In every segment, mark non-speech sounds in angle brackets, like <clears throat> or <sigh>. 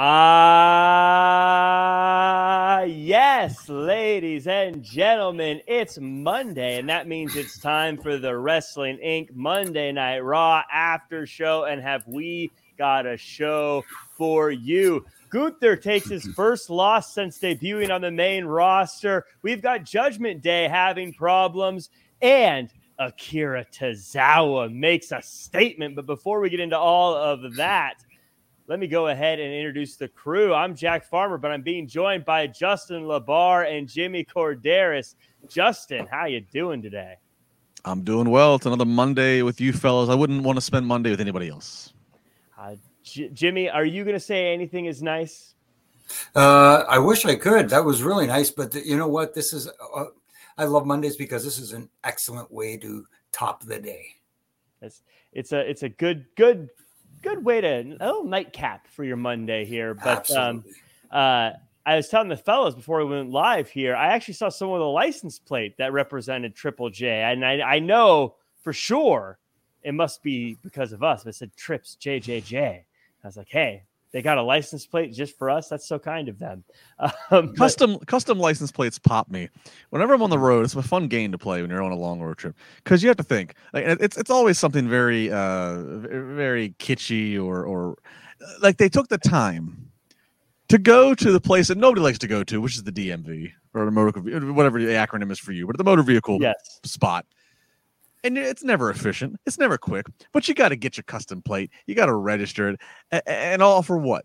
Ah, uh, yes, ladies and gentlemen, it's Monday, and that means it's time for the Wrestling Inc. Monday Night Raw after show. And have we got a show for you? Gunther takes his first loss since debuting on the main roster. We've got Judgment Day having problems, and Akira Tozawa makes a statement. But before we get into all of that, let me go ahead and introduce the crew. I'm Jack Farmer, but I'm being joined by Justin LaBar and Jimmy Korderas. Justin, how you doing today? I'm doing well. It's another Monday with you fellas. I wouldn't want to spend Monday with anybody else. Uh, J- Jimmy, are you going to say anything is nice? Uh, I wish I could. That was really nice. But th- you know what? This is, uh, I love Mondays because this is an excellent way to top the day. It's, it's a, it's a good, good good way to a little nightcap for your Monday here. But um, uh, I was telling the fellows before we went live here, I actually saw someone with a license plate that represented Triple J, and I, I know for sure it must be because of us. But it said Trips JJJ. I was like, hey, they got a license plate just for us. That's so kind of them. <laughs> Um, custom but, custom license plates pop me whenever I'm on the road. It's a fun game to play when you're on a long road trip because you have to think. Like, it's it's always something very uh very kitschy or or like they took the time to go to the place that nobody likes to go to, which is the DMV or the motor whatever the acronym is for you, but the motor vehicle yes. spot and it's never efficient. It's never quick, but you got to get your custom plate. You got to register it, and, and all for what?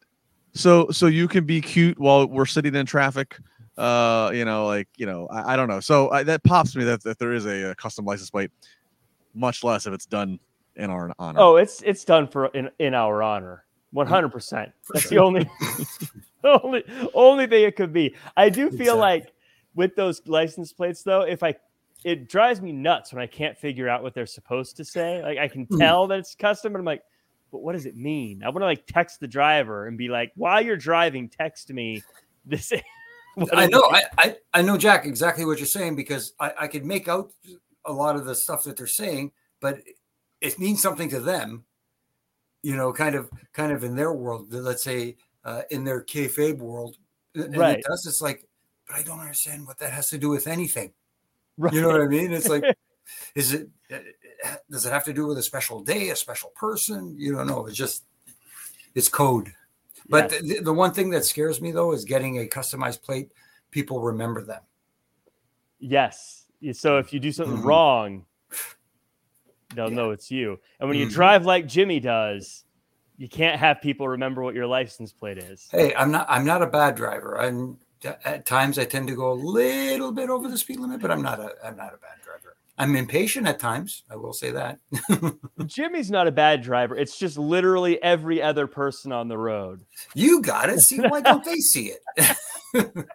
So so you can be cute while we're sitting in traffic. Uh, you know, like you know, I, I don't know. So I, that pops me that, that there is a, a, custom license plate, much less if it's done in our honor. Oh, it's it's done for in, in our honor, one hundred percent. <laughs> That's the only <laughs> only only thing it could be. I do feel exactly. like with those license plates though, if I it drives me nuts when I can't figure out what they're supposed to say. Like I can hmm. tell that it's custom, but I'm like, but what does it mean? I want to like text the driver and be like, while you're driving, text me this. <laughs> I know, I, I, I know, Jack, exactly what you're saying because I, I could make out a lot of the stuff that they're saying, but it means something to them. You know, kind of, kind of in their world. Let's say uh, in their kayfabe world, and right? It does. It's like, but I don't understand what that has to do with anything. Right. You know what I mean? It's like, <laughs> is it, uh, does it have to do with a special day, a special person? You don't know. It's just, it's code. But yes. the, the, one thing that scares me though is getting a customized plate. People remember them. Yes. So if you do something mm-hmm. wrong, they'll yeah. know it's you. And when mm-hmm. you drive like Jimmy does, you can't have people remember what your license plate is. Hey, I'm not. I'm not a bad driver. I'm at times I tend to go a little bit over the speed limit, but I'm not a I'm not a bad driver. I'm impatient at times. I will say that. <laughs> Jimmy's not a bad driver. It's just literally every other person on the road. You got it. See why don't they see it? <laughs>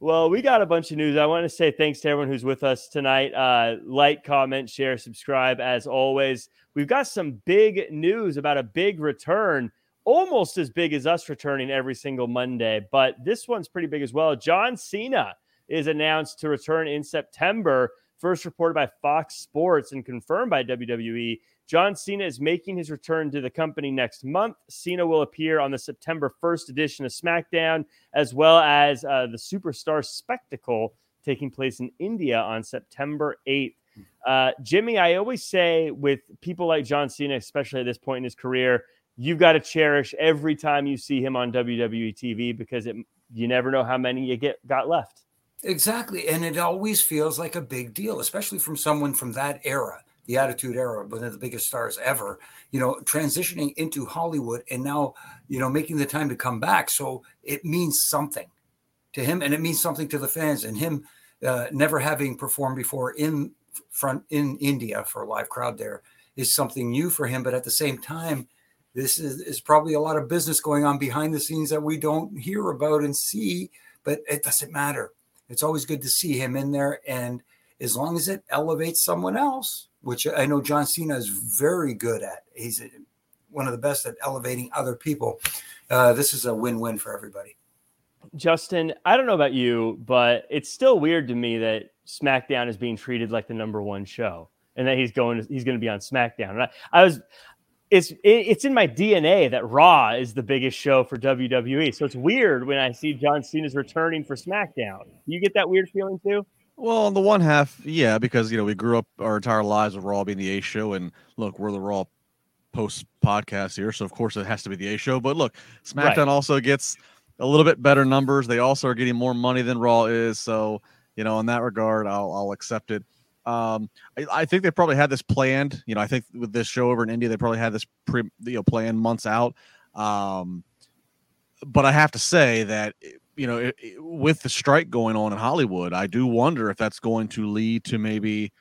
well, we got a bunch of news. I want to say thanks to everyone who's with us tonight. Uh, like, comment, share, subscribe. As always, we've got some big news about a big return almost as big as us returning every single Monday, but this one's pretty big as well. John Cena is announced to return in September, first reported by Fox Sports and confirmed by WWE. John Cena is making his return to the company next month. Cena will appear on the September 1st edition of SmackDown, as well as uh, the Superstar Spectacle taking place in India on September 8th. Uh, Jimmy, I always say with people like John Cena, especially at this point in his career, you've got to cherish every time you see him on WWE TV because it you never know how many you get got left. Exactly, and it always feels like a big deal, especially from someone from that era, the Attitude Era, one of the biggest stars ever. You know, transitioning into Hollywood and now you know making the time to come back. So it means something to him, and it means something to the fans, and him uh, never having performed before in front in India for a live crowd there is something new for him. But at the same time this is, is probably a lot of business going on behind the scenes that we don't hear about and see, but it doesn't matter. It's always good to see him in there. And as long as it elevates someone else, which I know John Cena is very good at, he's one of the best at elevating other people. Uh, this is a win win for everybody. Justin, I don't know about you, but it's still weird to me that SmackDown is being treated like the number one show and that he's going to, he's going to be on SmackDown. And I, I was it's it, it's in my DNA that Raw is the biggest show for WWE. So it's weird when I see John Cena's returning for SmackDown. You get that weird feeling too? Well, on the one half, yeah, because you know we grew up our entire lives with Raw being the A show, and look, we're the Raw post podcast here, so of course it has to be the A show. But look, SmackDown right. also gets a little bit better numbers. They also are getting more money than Raw is, so you know in that regard, I'll I'll accept it. Um, I, I, think they probably had this planned. You know, I think with this show over in India, they probably had this pre, you know, planned months out. Um, but I have to say that you know, it, it, with the strike going on in Hollywood, I do wonder if that's going to lead to maybe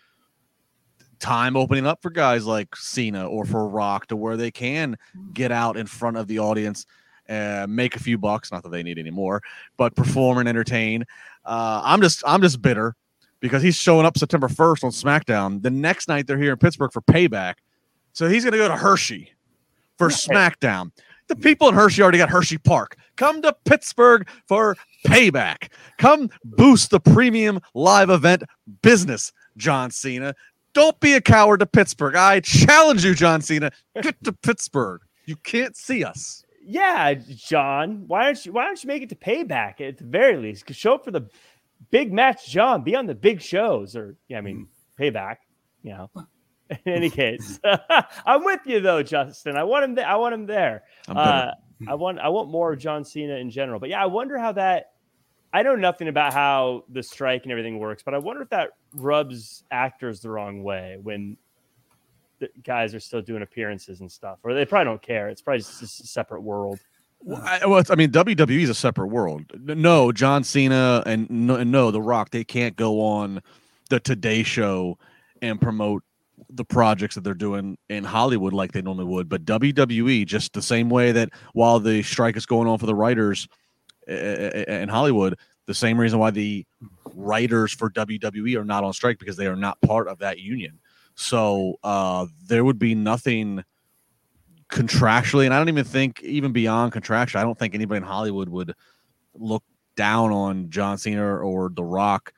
time opening up for guys like Cena or for Rock to where they can get out in front of the audience, uh, make a few bucks. Not that they need any more, but perform and entertain. Uh, I'm just I'm just bitter because he's showing up September 1st on SmackDown. The next night they're here in Pittsburgh for Payback, so he's going to go to Hershey for right. SmackDown. The people in Hershey already got Hershey Park. Come to Pittsburgh for payback. Come boost the premium live event business, John Cena. Don't be a coward to Pittsburgh. I challenge you, John Cena. Get to Pittsburgh. You can't see us. Yeah, John. Why don't you why don't you make it to payback at the very least? Show up for the big match, John. Be on the big shows, or yeah, I mean payback. You know. <laughs> In any case, <laughs> I'm with you though, Justin. I want him. Th- I want him there. Uh, I want. I want more of John Cena in general. But yeah, I wonder how that. I know nothing about how the strike and everything works, but I wonder if that rubs actors the wrong way when the guys are still doing appearances and stuff, or they probably don't care. It's probably just a separate world. Well, I, well, I mean, WWE is a separate world. No, John Cena and no, no, The Rock, they can't go on the Today Show and promote the projects that they're doing in Hollywood like they normally would. But WWE, just the same way that while the strike is going on for the writers eh, eh, eh, in Hollywood, the same reason why the writers for WWE are not on strike because they are not part of that union. So uh, there would be nothing contractually, and I don't even think even beyond contractual. I don't think anybody in Hollywood would look down on John Cena or The Rock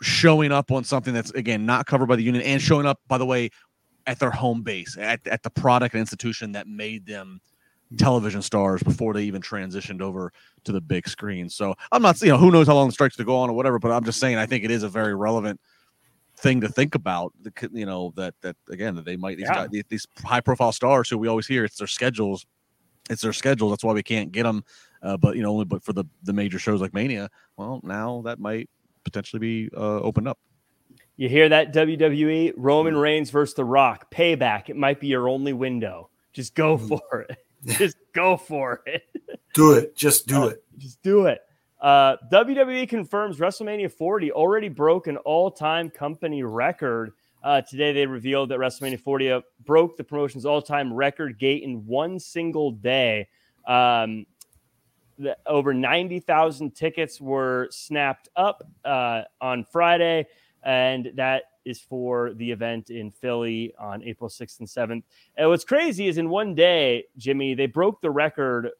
showing up on something that's again not covered by the union and showing up by the way at their home base at, at the product and institution that made them television stars before they even transitioned over to the big screen so i'm not you know who knows how long the strikes to go on or whatever but i'm just saying i think it is a very relevant thing to think about you know that that again they might these, yeah. guys, these high profile stars who we always hear it's their schedules it's their schedule that's why we can't get them uh, but you know only but for the the major shows like mania well now that might potentially be uh, opened up. You hear that WWE Roman mm. Reigns versus The Rock payback. It might be your only window. Just go mm. for it. <laughs> Just go for it. <laughs> Do it. Just do uh, it. Just do it. Uh, WWE confirms WrestleMania 40 already broke an all-time company record. Uh, today they revealed that WrestleMania 40 uh, broke the promotion's all-time record gate in one single day. Um, the, over 90,000 tickets were snapped up uh, on Friday, and that is for the event in Philly on April 6th and 7th. And what's crazy is in one day, Jimmy, they broke the record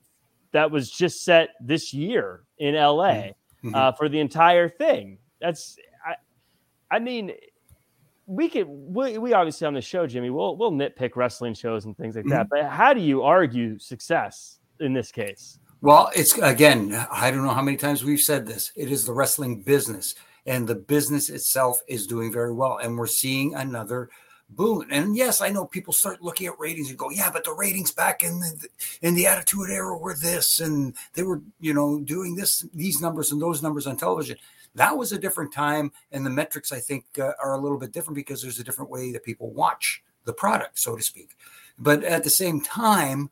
that was just set this year in LA mm-hmm. uh, for the entire thing. That's, I, I mean, we could we, we obviously on the show, Jimmy, we'll we'll nitpick wrestling shows and things like mm-hmm. that. But how do you argue success in this case? Well, it's again, I don't know how many times we've said this. It is the wrestling business, and the business itself is doing very well. And we're seeing another boom. And yes, I know people start looking at ratings and go, yeah, but the ratings back in the in the Attitude Era were this, and they were, you know, doing this, these numbers and those numbers on television. That was a different time, and the metrics I think uh, are a little bit different because there's a different way that people watch the product, so to speak. But at the same time,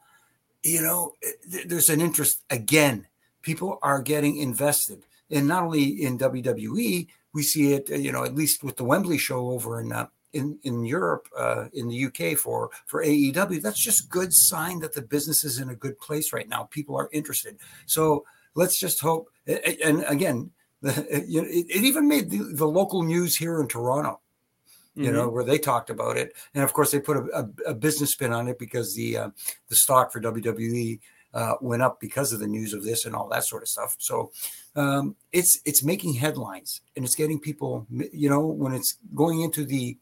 you know, eh, there's an interest again. People are getting invested, and not only in WWE, we see it. You know, at least with the Wembley show over in uh, in in Europe, uh, in the UK for for AEW. That's just good sign that the business is in a good place right now. People are interested. So let's just hope. And again, <laughs> it, it even made the, the local news here in Toronto you mm-hmm. know, where they talked about it, and of course they put a, a, a business spin on it because the uh, the stock for WWE uh, went up because of the news of this and all that sort of stuff. So um, it's it's making headlines and it's getting people, you know, when it's going into the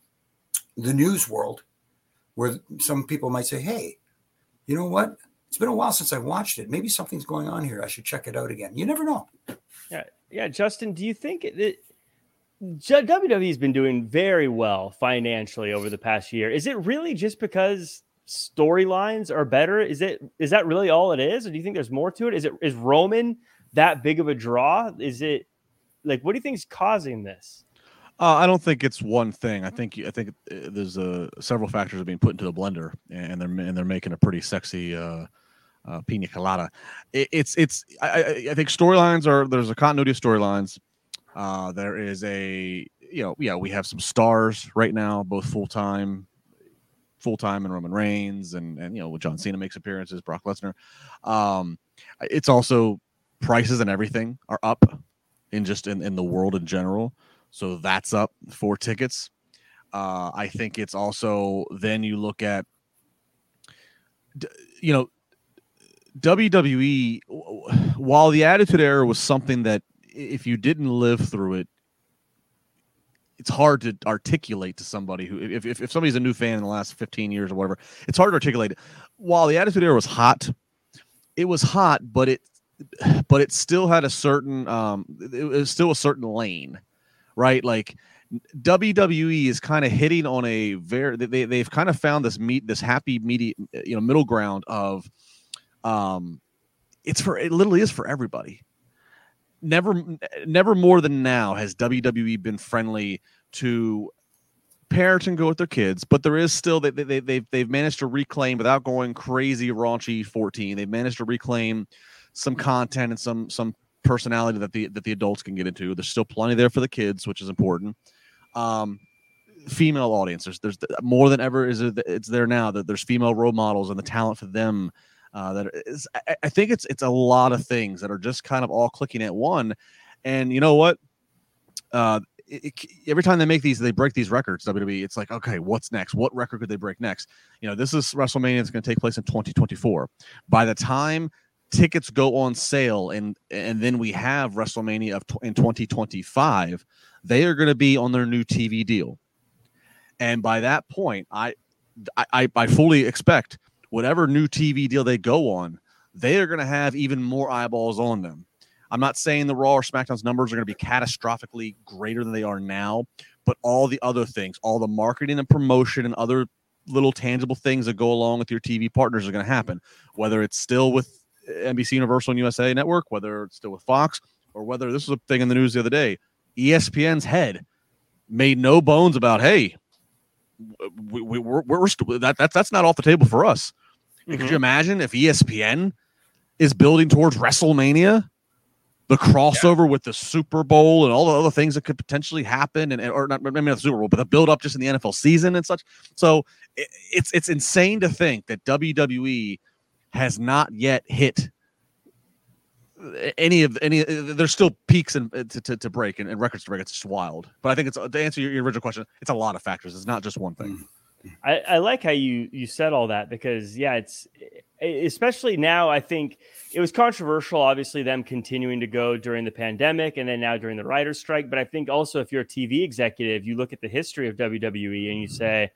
the news world, where some people might say, "Hey, you know what? It's been a while since I watched it. Maybe something's going on here. I should check it out again." You never know. Yeah, yeah. Justin, do you think that WWE's been doing very well financially over the past year? Is it really just because storylines are better? Is it is that really all it is, or do you think there's more to it? Is it is Roman that big of a draw? Is it like what do you think is causing this? Uh, I don't think it's one thing. I think I think uh, there's uh, several factors are being put into the blender, and they're and they're making a pretty sexy uh, uh, pina colada. It, it's it's I, I think storylines are there's a continuity of storylines. Uh, there is a you know yeah we have some stars right now, both full time, full time, and Roman Reigns, and and you know John Cena makes appearances, Brock Lesnar. Um, it's also prices and everything are up in just in, in the world in general. So that's up four tickets. Uh, I think it's also then you look at, you know, WWE. While the Attitude Era was something that if you didn't live through it, it's hard to articulate to somebody who if, if, if somebody's a new fan in the last 15 years or whatever it's hard to articulate it while the attitude era was hot it was hot but it but it still had a certain um it was still a certain lane right like WWE is kind of hitting on a very they they've kind of found this meet this happy media you know middle ground of um it's for it literally is for everybody never never more than now has WWE been friendly to parents and go with their kids, but there is still they, they, they've they've managed to reclaim without going crazy raunchy 14. They've managed to reclaim some content and some some personality that the that the adults can get into. There's still plenty there for the kids, which is important. Um, female audience, there's there's more than ever is it, it's there now that there's female role models and the talent for them. Uh, that is, I, I think it's it's a lot of things that are just kind of all clicking at one. And you know what? Uh, it, it, every time they make these, they break these records. WWE, it's like, okay, what's next? What record could they break next? You know, this is WrestleMania. It's going to take place in 2024. By the time tickets go on sale and and then we have WrestleMania of in 2025, they are going to be on their new TV deal. And by that point, I I, I fully expect whatever new TV deal they go on, they are going to have even more eyeballs on them. I'm not saying the Raw or SmackDown's numbers are going to be catastrophically greater than they are now, but all the other things, all the marketing and promotion and other little tangible things that go along with your TV partners are going to happen, whether it's still with NBC Universal and USA Network, whether it's still with Fox, or whether this was a thing in the news the other day. ESPN's head made no bones about, hey, we, we, we're, we're, that, that, that's not off the table for us. Mm-hmm. Could you imagine if ESPN is building towards WrestleMania? the crossover yeah. with the Super Bowl and all the other things that could potentially happen, and or not maybe not the Super Bowl, but the build up just in the NFL season and such. So it, it's it's insane to think that WWE has not yet hit any of any. There's still peaks and to, to, to, break and, and, records to break. It's just wild. But I think it's to answer your, your original question. It's a lot of factors. It's not just one thing. I, I like how you you said all that because yeah, it's especially now. I think it was controversial, obviously, them continuing to go during the pandemic and then now during the writer's strike. But I think also if you're a TV executive, you look at the history of WWE and you say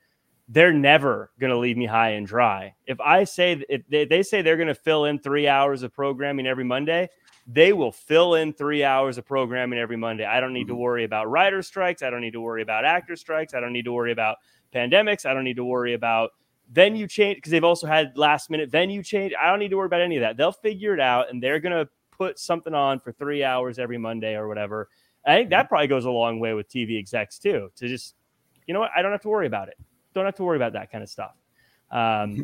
they're never going to leave me high and dry. If I say if they, they say they're going to fill in three hours of programming every Monday, they will fill in three hours of programming every Monday. I don't need to mm-hmm. worry about writer strikes. I don't need to worry about actor strikes. I don't need to worry about pandemics. I don't need to worry about venue change because they've also had last minute venue change. I don't need to worry about any of that. They'll figure it out and they're going to put something on for three hours every Monday or whatever. I think that probably goes a long way with TV execs too, to just, you know what, I don't have to worry about it. Don't have to worry about that kind of stuff. Um, mm-hmm.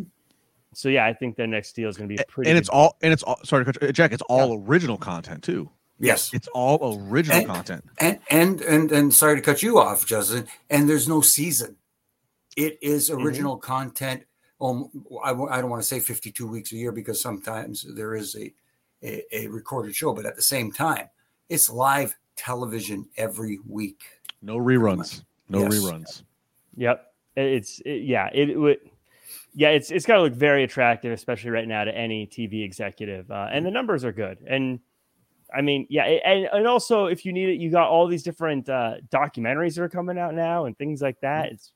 so yeah, I think their next deal is going to be pretty. And it's all, and it's all. Sorry, to cut you Jack. It's all yeah. original content too. Yes, it's all original and, content. And, and and and sorry to cut you off, Justin. And there's no season. It is mm-hmm. original mm-hmm. content. Um, I, I don't want to say 52 weeks a year because sometimes there is a, a, a recorded show, but at the same time, it's live television every week. No reruns. No yes. reruns. Yep. It's it, yeah. It would. Yeah, it's it's got to look very attractive, especially right now to any TV executive, uh, and the numbers are good. And I mean, yeah, and and also if you need it, you got all these different uh, documentaries that are coming out now and things like that. It's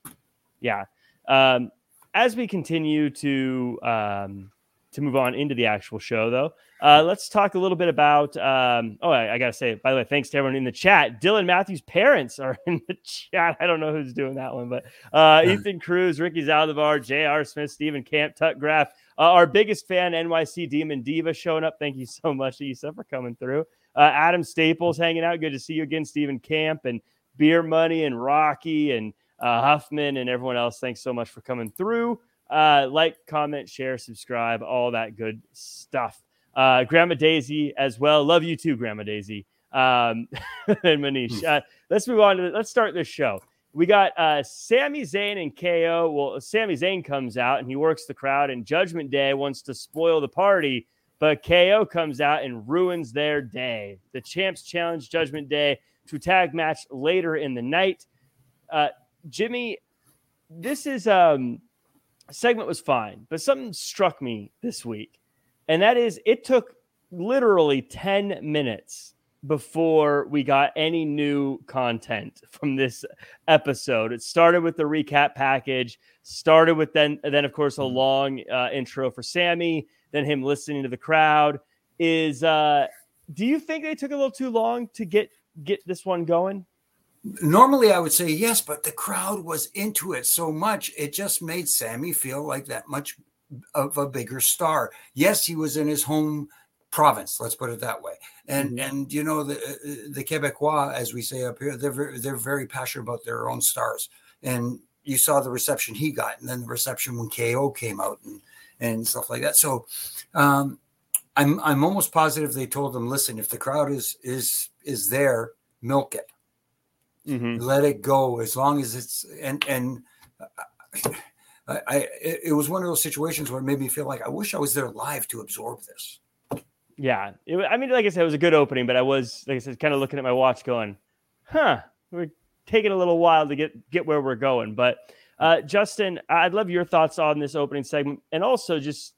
yeah. Um, as we continue to um, to move on into the actual show, though, uh, let's talk a little bit about. Um, oh, I, I, gotta say, by the way, thanks to everyone in the chat. Dylan Matthews' parents are <laughs> in the chat. I don't know who's doing that one, but uh, Ethan Cruz, Ricky Zaldivar, J.R. Smith, Stephen Camp, Tuck Graff, uh, our biggest fan, NYC Demon Diva, showing up. Thank you so <laughs> much, Issa, for coming through. Uh, Adam Staples hanging out. Good to see you again, Stephen Camp and Beer Money and Rocky and uh, Huffman and everyone else. Thanks so much for coming through. Uh, like, comment, share, subscribe, all that good stuff. Uh, Grandma Daisy as well. Love you too, Grandma Daisy. Um, <laughs> and Manish. Uh, let's move on to let's start this show. We got uh, Sami Zayn and KO. Well, Sami Zayn comes out and he works the crowd, and Judgment Day wants to spoil the party, but KO comes out and ruins their day. The champs challenge Judgment Day to tag match later in the night. Uh, Jimmy, this is um segment was fine, but something struck me this week, and that is it took literally 10 minutes before we got any new content from this episode. It started with the recap package, started with then then of course a mm-hmm. long uh, intro for Sami, then him listening to the crowd. Is uh do you think they took a little too long to get get this one going? Normally, I would say yes, but the crowd was into it so much, it just made Sami feel like that much of a bigger star. Yes, he was in his home province. Let's put it that way. And mm-hmm. and you know the the Quebecois, as we say up here, they're very, they're very passionate about their own stars. And you saw the reception he got, and then the reception when KO came out and and stuff like that. So um, I'm I'm almost positive they told them, listen, if the crowd is is is there, milk it. Mm-hmm. Let it go as long as it's and and I, I it was one of those situations where it made me feel like I wish I was there live to absorb this. Yeah, it, I mean, like I said, it was a good opening, but I was, like I said, kind of looking at my watch, going, "Huh, we're taking a little while to get get where we're going." But uh, Justin, I'd love your thoughts on this opening segment, and also just,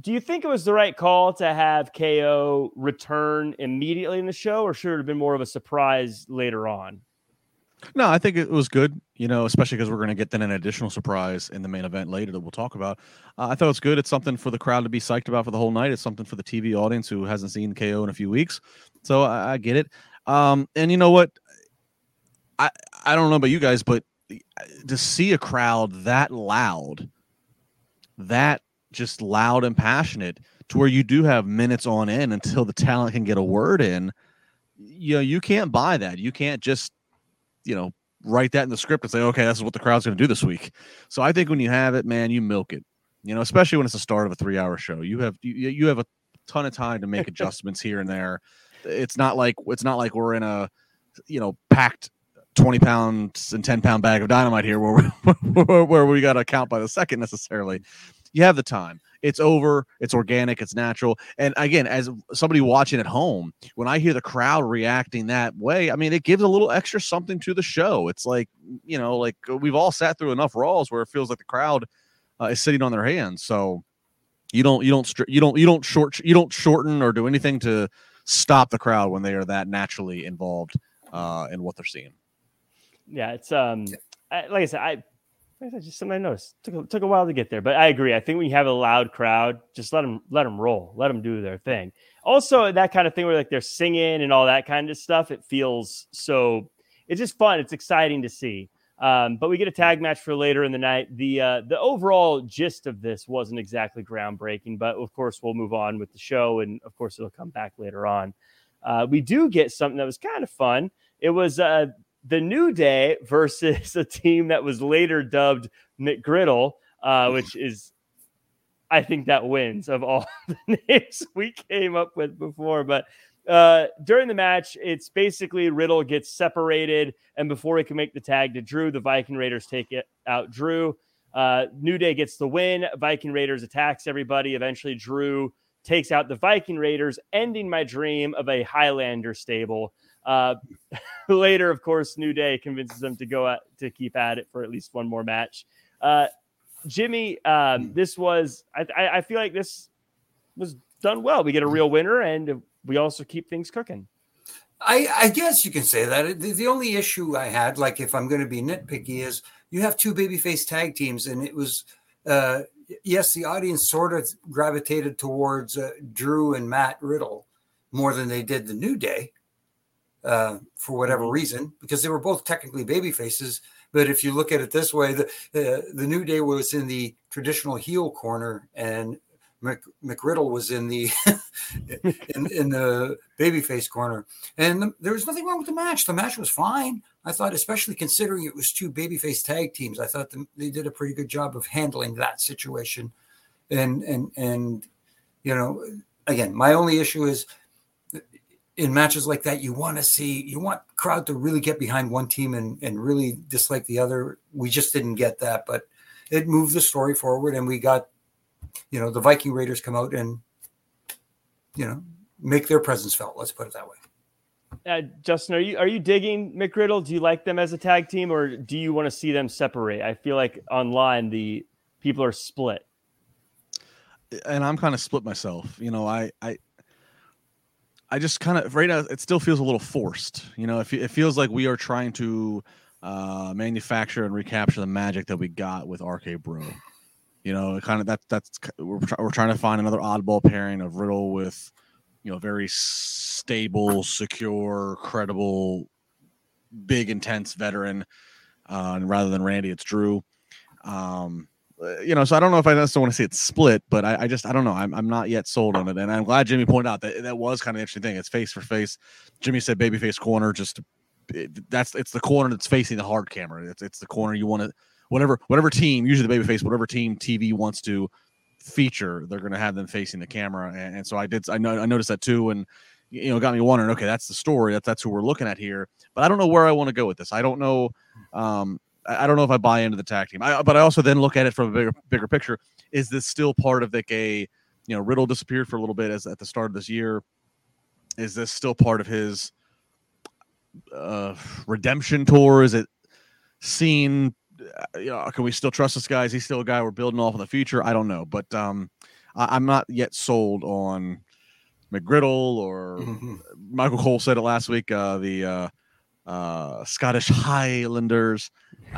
do you think it was the right call to have KO return immediately in the show, or should it have been more of a surprise later on? No, I think it was good, you know, especially because we're going to get then an additional surprise in the main event later that we'll talk about. Uh, I thought it was good. It's something for the crowd to be psyched about for the whole night. It's something for the TV audience who hasn't seen KO in a few weeks. So I, I get it. Um, and you know what? I I don't know about you guys, but to see a crowd that loud, that just loud and passionate, to where you do have minutes on end until the talent can get a word in, you know, you can't buy that. You can't just you know, write that in the script and say, okay, this is what the crowd's going to do this week. So I think when you have it, man, you milk it. You know, especially when it's the start of a three-hour show, you have you, you have a ton of time to make <laughs> adjustments here and there. It's not like it's not like we're in a you know packed 20 pounds and 10 pound bag of dynamite here where we, <laughs> where we got to count by the second necessarily. You have the time. It's over it's organic it's natural. And again as somebody watching at home when i hear the crowd reacting that way i mean it gives a little extra something to the show. It's like you know like we've all sat through enough Raws where it feels like the crowd uh, is sitting on their hands. So you don't you don't you don't you don't short you don't shorten or do anything to stop the crowd when they are that naturally involved uh, in what they're seeing. Yeah it's um I, like i said i just something I noticed. Took a, took a while to get there, but I agree. I think when you have a loud crowd, just let them let them roll, let them do their thing. Also, that kind of thing where like they're singing and all that kind of stuff, it feels so. It's just fun. It's exciting to see. Um, but we get a tag match for later in the night. The uh, the overall gist of this wasn't exactly groundbreaking, but of course we'll move on with the show, and of course it'll come back later on. Uh, we do get something that was kind of fun. It was uh, the New Day versus <laughs> a team that was later dubbed McGriddle, uh, <laughs> which is, I think, that wins of all <laughs> the names we came up with before. But uh, during the match, it's basically Riddle gets separated, and before he can make the tag to Drew, the Viking Raiders take it out Drew. Uh, New Day gets the win. Viking Raiders attacks everybody. Eventually, Drew takes out the Viking Raiders, ending my dream of a Highlander stable. Uh, <laughs> later, of course, New Day convinces them to go to keep at it for at least one more match. Uh, Jimmy, um, this was I, I feel like this was done well. We get a real winner, and we also keep things cooking. I, I guess you can say that. The, the only issue I had, like if I'm going to be nitpicky, is you have two babyface tag teams, and it was uh, yes, the audience sort of gravitated towards uh, Drew and Matt Riddle more than they did the New Day uh, for whatever Mm-hmm. reason, because they were both technically baby faces. But if you look at it this way, the uh, the New Day was in the traditional heel corner, and Mc, McRiddle was in the <laughs> in, in the babyface corner. And the, there was nothing wrong with the match. The match was fine. I thought, especially considering it was two babyface tag teams, I thought the, they did a pretty good job of handling that situation. And and and you know, again, my only issue is in matches like that, you want to see you want crowd to really get behind one team and and really dislike the other. We just didn't get that, but it moved the story forward, and we got you know the Viking Raiders come out and you know make their presence felt. Let's put it that way. Uh, Justin, are you are you digging McRiddle? Do you like them as a tag team, or do you want to see them separate? I feel like online the people are split. and I'm kind of split myself. You know, I I I just kind of right now it still feels a little forced. You know, it, it feels like we are trying to uh, manufacture and recapture the magic that we got with RK Bro. You know, kind of that that's we're we're trying to find another oddball pairing of Riddle with you know very stable, secure, credible, big, intense veteran, uh, and rather than Randy, it's Drew. Um, you know, so I don't know if I necessarily want to see it split, but I, I just I don't know. I'm, I'm not yet sold on it, and I'm glad Jimmy pointed out that that was kind of an interesting thing. It's face for face. Jimmy said babyface corner. Just it, that's it's the corner that's facing the hard camera. It's it's the corner you want to whatever whatever team usually the babyface whatever team TV wants to feature, they're going to have them facing the camera. And, and so I did I know I noticed that too, and you know got me wondering. Okay, that's the story. That's that's who we're looking at here. But I don't know where I want to go with this. I don't know. Um, I don't know if I buy into the tag team. I, but I also then look at it from a bigger bigger picture. Is this still part of like a you know Riddle disappeared for a little bit as at the start of this year? Is this still part of his uh, redemption tour? Is it seen? uh, You know, can we still trust this guy? Is he still a guy we're building off in the future? I don't know, but um, I, I'm not yet sold on McGriddle or Mhm. Michael Cole said it last week. Uh, the uh, uh, Scottish Highlanders.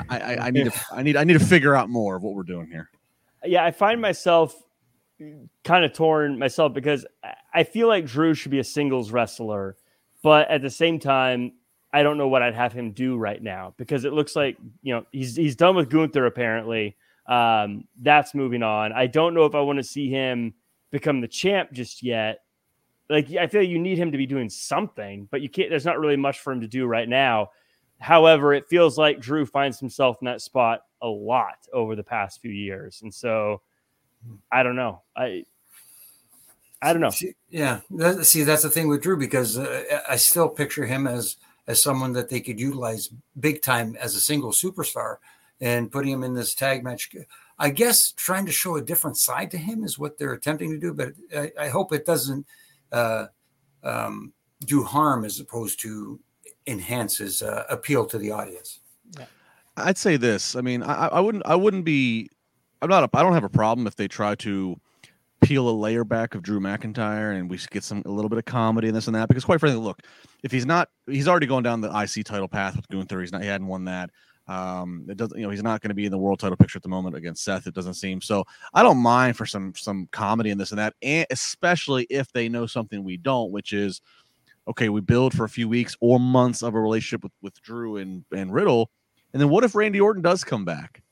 I, I, I need to <laughs> I need I need to figure out more of what we're doing here. Yeah, I find myself kind of torn myself because I- I feel like Drew should be a singles wrestler, but at the same time, I don't know what I'd have him do right now because it looks like you know he's he's done with Gunther apparently. Um, that's moving on. I don't know if I want to see him become the champ just yet. Like I feel like you need him to be doing something, but you can't. There's not really much for him to do right now. However, it feels like Drew finds himself in that spot a lot over the past few years, and so I don't know. I I don't know. Yeah, see, that's the thing with Drew because uh, I still picture him as as someone that they could utilize big time as a single superstar, and putting him in this tag match. I guess trying to show a different side to him is what they're attempting to do, but I, I hope it doesn't uh, um, do harm as opposed to enhance his uh, appeal to the audience. I'd say this. I mean, I, I wouldn't I wouldn't be I'm not a, I don't have a problem if they try to peel a layer back of Drew McIntyre and we get some a little bit of comedy and this and that because quite frankly, look, if he's not he's already going down the IC title path with Gunther. He's not he hadn't won that. Um, it doesn't you know he's not going to be in the world title picture at the moment against Seth. It doesn't seem so. I don't mind for some some comedy and this and that, and especially if they know something we don't, which is okay, we build for a few weeks or months of a relationship with, with Drew and, and Riddle. And then what if Randy Orton does come back?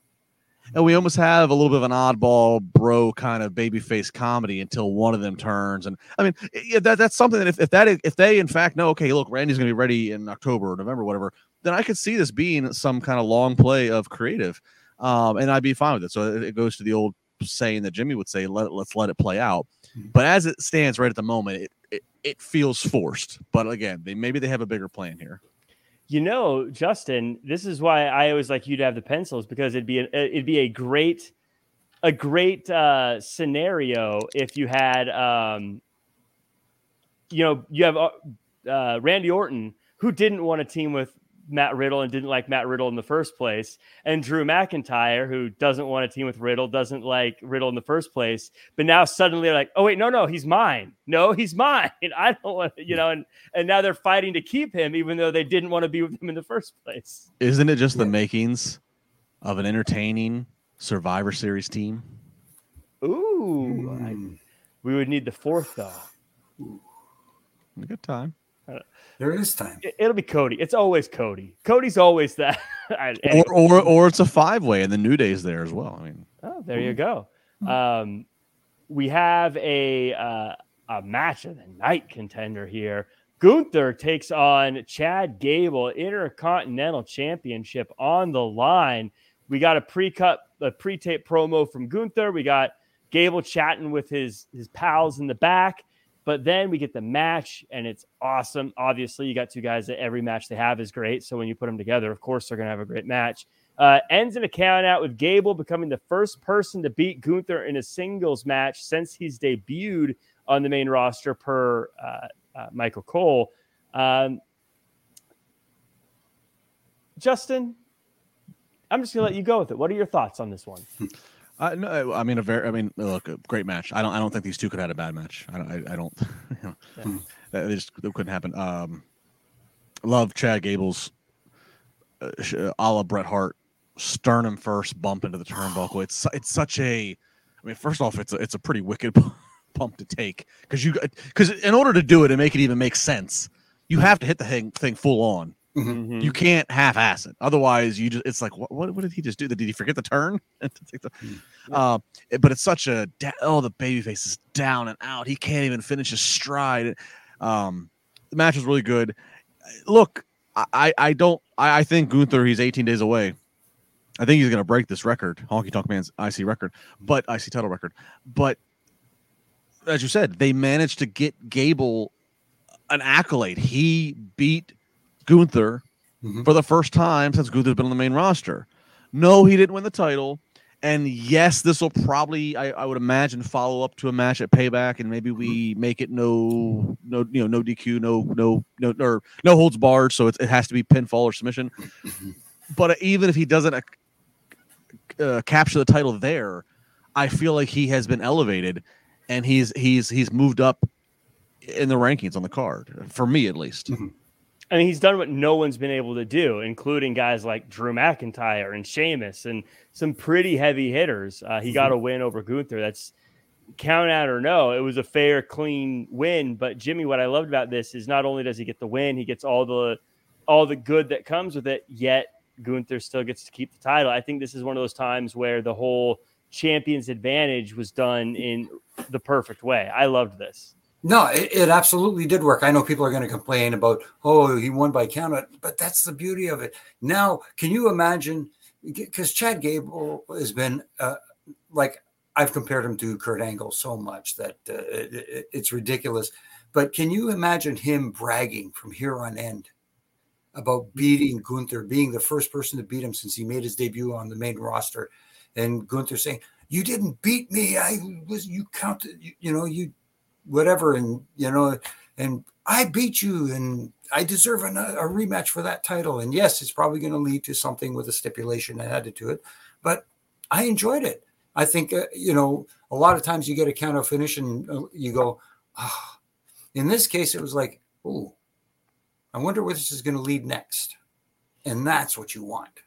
And we almost have a little bit of an oddball bro kind of babyface comedy until one of them turns. And I mean, yeah, that, that's something that if, if that if they in fact know, okay, look, Randy's gonna be ready in October or November, whatever, then I could see this being some kind of long play of creative. Um, and I'd be fine with it. So it goes to the old saying that Jimmy would say, let let's let it play out. But as it stands right at the moment, it, it, it feels forced. But again, they maybe they have a bigger plan here. You know, Justin, this is why I always like you to have the pencils because it'd be an, it'd be a great a great uh, scenario if you had um, you know you have uh, uh, Randy Orton who didn't want to team with Matt Riddle and didn't like Matt Riddle in the first place, and Drew McIntyre who doesn't want to team with Riddle, doesn't like Riddle in the first place, but now suddenly they're like, oh wait, no, no, he's mine. No, he's <laughs> mine. I don't want, to, you know, and and now they're fighting to keep him, even though they didn't want to be with him in the first place. Isn't it just the makings of an entertaining Survivor Series team. Ooh, I- Mm, we would need the fourth though. A good time. There is time. It- It'll be Cody. It's always Cody. Cody's always that. <laughs> Anyway. Or, or or it's a five way, and the New Day's there as well. I mean, Oh, there you go. Um, we have a uh, a match of the night contender here. Gunther takes on Chad Gable, Intercontinental Championship on the line. We got a pre-cut, a pre-tape promo from Gunther. We got Gable chatting with his his pals in the back, but then we get the match, and it's awesome. Obviously, you got two guys that every match they have is great. So when you put them together, of course, they're gonna have a great match. Uh, ends in a count out with Gable becoming the first person to beat Gunther in a singles match since he's debuted on the main roster per uh, uh, Michael Cole. Um, Justin, I'm just gonna let you go with it. What are your thoughts on this one? <laughs> I no, I mean a very, I mean, look, a great match. I don't, I don't think these two could have had a bad match. I don't, I, I don't, <laughs> you know, Yeah. that they just that couldn't happen. Um, love Chad Gable's, uh, uh, a la Bret Hart, sternum first bump into the turnbuckle. It's, it's such a, I mean, first off, it's a, it's a pretty wicked <laughs> pump to take because you, because in order to do it and make it even make sense, you have to hit the thing, thing full on. Mhm. You can't half-ass it. Otherwise, you just it's like what what, what did he just do? Did he forget the turn? <laughs> To take the- Mm. uh, but it's such a da- oh the babyface is down and out. He can't even finish his stride. Um, the match was really good. Look, I I- I don't I, I think Gunther he's 18 days away. I think he's gonna break this record, Honky Tonk Man's IC record, but IC title record. But as you said, they managed to get Gable an accolade. He beat Gunther Mhm. for the first time since Gunther's been on the main roster. No, he didn't win the title. And yes, this will probably, I, I would imagine, follow up to a match at Payback, and maybe we make it no, no, you know, no DQ, no, no, no, or no holds barred, so it, it has to be pinfall or submission. But even if he doesn't uh, uh, capture the title there, I feel like he has been elevated, and he's he's he's moved up in the rankings on the card for me at least. I mean, he's done what no one's been able to do, including guys like Drew McIntyre and Sheamus and some pretty heavy hitters. Uh, he got a win over Gunther. That's count out or no, it was a fair, clean win. But Jimmy, what I loved about this is not only does he get the win, he gets all the all the good that comes with it. Yet Gunther still gets to keep the title. I think this is one of those times where the whole champion's advantage was done in the perfect way. I loved this. No, it, it absolutely did work. I know people are going to complain about, oh, he won by count but that's the beauty of it. Now, can you imagine? Because Chad Gable has been uh, like I've compared him to Kurt Angle so much that uh, it, it- it's ridiculous. But can you imagine him bragging from here on end about beating Gunther, being the first person to beat him since he made his debut on the main roster, and Gunther saying, "You didn't beat me. I was you counted. You, you know you." Whatever and you know and i beat you and i deserve a, a rematch for that title. And yes it's probably going to lead to something with a stipulation added to it but i enjoyed it. I think uh, you know a lot of times you get a counter finish and uh, you go ah. in this case it was like oh i wonder where this is going to lead next. And that's what you want.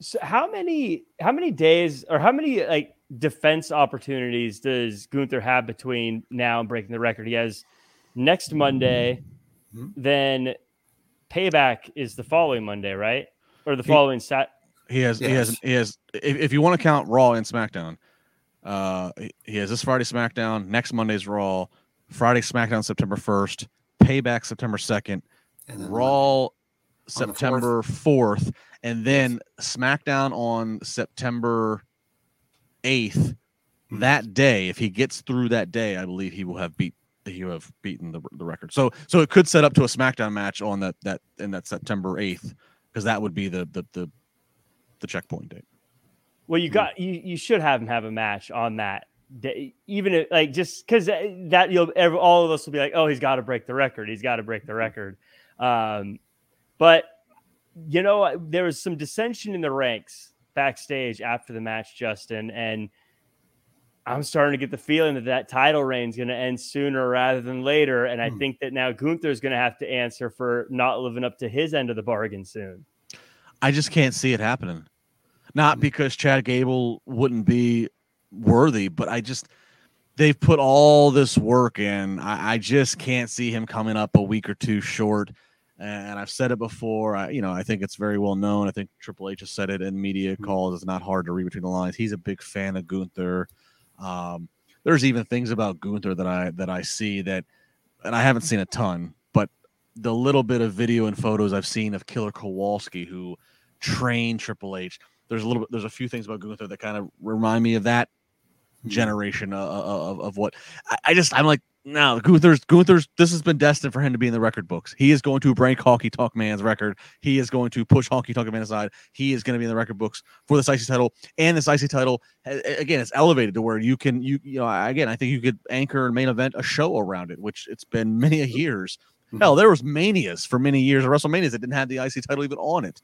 So how many how many days or how many like defense opportunities does Gunther have between now and breaking the record? He has next Monday, Mhm. then payback is the following Monday, right? Or the He- following sat. He has, he has, he has. If, if you want to count Raw and SmackDown, uh, he- he has this Friday SmackDown, next Monday's Raw, Friday SmackDown September first, Payback September second, and then Raw the September fourth, and then SmackDown on September eighth. Mhm. That day, if he gets through that day, I believe he will have beat he will have beaten the, the record. So so it could set up to a SmackDown match on that that in that September eighth because that would be the the the, the checkpoint date. Well, you got you you should have him have a match on that day, even if, like just because that you'll ev- all of us will be like, oh, he's got to break the record. He's got to break the record. Um, but you know, there was some dissension in the ranks backstage after the match, Justin, and I'm starting to get the feeling that that title reign is going to end sooner rather than later. And I Hmm. think that now Gunther is going to have to answer for not living up to his end of the bargain soon. I just can't see it happening. Not because Chad Gable wouldn't be worthy, but I just they've put all this work in. I, I just can't see him coming up a week or two short. And I've said it before. I, you know, I think it's very well known. I think Triple H has said it in media Mm-hmm. calls. It's not hard to read between the lines. He's a big fan of Gunther. Um, there's even things about Gunther that I that I see that, and I haven't seen a ton, but the little bit of video and photos I've seen of Killer Kowalski, who trained Triple H. There's a little bit. There's a few things about Gunther that kind of remind me of that generation of, of, of what I, I just I'm like no Gunther's Gunther's this has been destined for him to be in the record books. He is going to break Honky Tonk Man's record. He is going to push Honky Tonk Man aside. He is going to be in the record books for this IC title and this IC title again it's elevated to where you can you you know again I think you could anchor and main event a show around it which it's been many a years. Mhm. Hell, there was manias for many years of WrestleManias that didn't have the IC title even on it.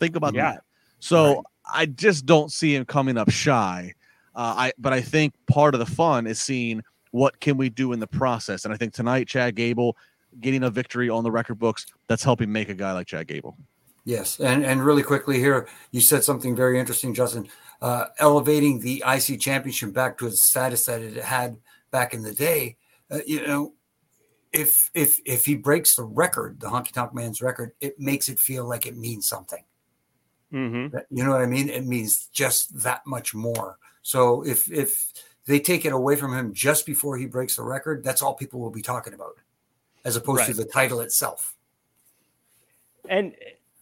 Think about Yeah. that. So Right. I just don't see him coming up shy. Uh, I but I think part of the fun is seeing what can we do in the process, and I think tonight Chad Gable getting a victory on the record books that's helping make a guy like Chad Gable. Yes, and and really quickly here, you said something very interesting, Justin. Uh, elevating the IC championship back to its status that it had back in the day. Uh, you know, if if if he breaks the record, the Honky Tonk Man's record, it makes it feel like it means something. Mm-hmm. You know what I mean? It means just that much more. So if if they take it away from him just before he breaks the record, that's all people will be talking about, as opposed to the title itself. And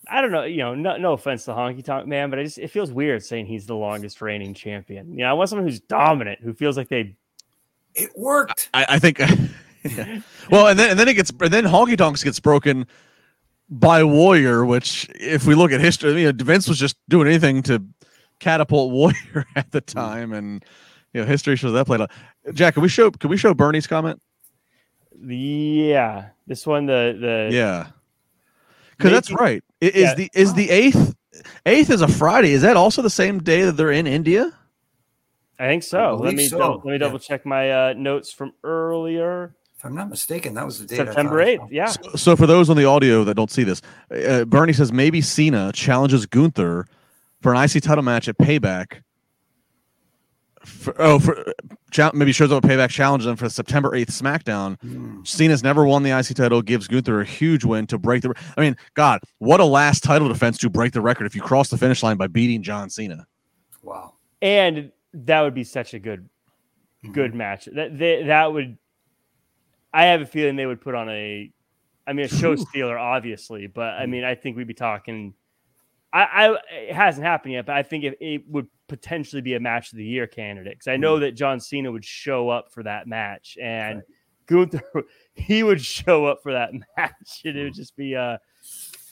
I don't know, you know, no, no offense to Honky Tonk Man, but I just it feels weird saying he's the longest reigning champion. You know, I want someone who's dominant, who feels like they It worked. I, I think. <laughs> yeah. Well, and then and then it gets and then Honky Tonks gets broken by Warrior, which if we look at history, you know, Vince was just doing anything to catapult <laughs> Warrior at the time, and you know, history shows that played out. Jack, can we show can we show Bernie's comment? yeah, this one the the Yeah, because that's right. Is yeah. the is the eighth eighth is a Friday? Is that also the same day that they're in India? I think so. Let me so, double, let me yeah. double check my uh, notes from earlier. If I'm not mistaken, that was the date. September 8th. Yeah. So, so for those on the audio that don't see this, uh, Bernie says maybe Cena challenges Gunther for an IC title match at Payback. For, oh, for cha- maybe shows up at Payback, challenge him for the September eighth SmackDown. Hmm. Cena's never won the IC title, gives Gunther a huge win to break the. I mean, God, what a last title defense to break the record if you cross the finish line by beating John Cena. Wow. And that would be such a good Mhm. good match. That they, that would I have a feeling they would put on a I mean a <laughs> show stealer obviously, but I mean I think we'd be talking I, I it hasn't happened yet, but I think it, it would potentially be a match of the year candidate because I know that John Cena would show up for that match and Gunther <laughs> he would show up for that <laughs> match and it would just be a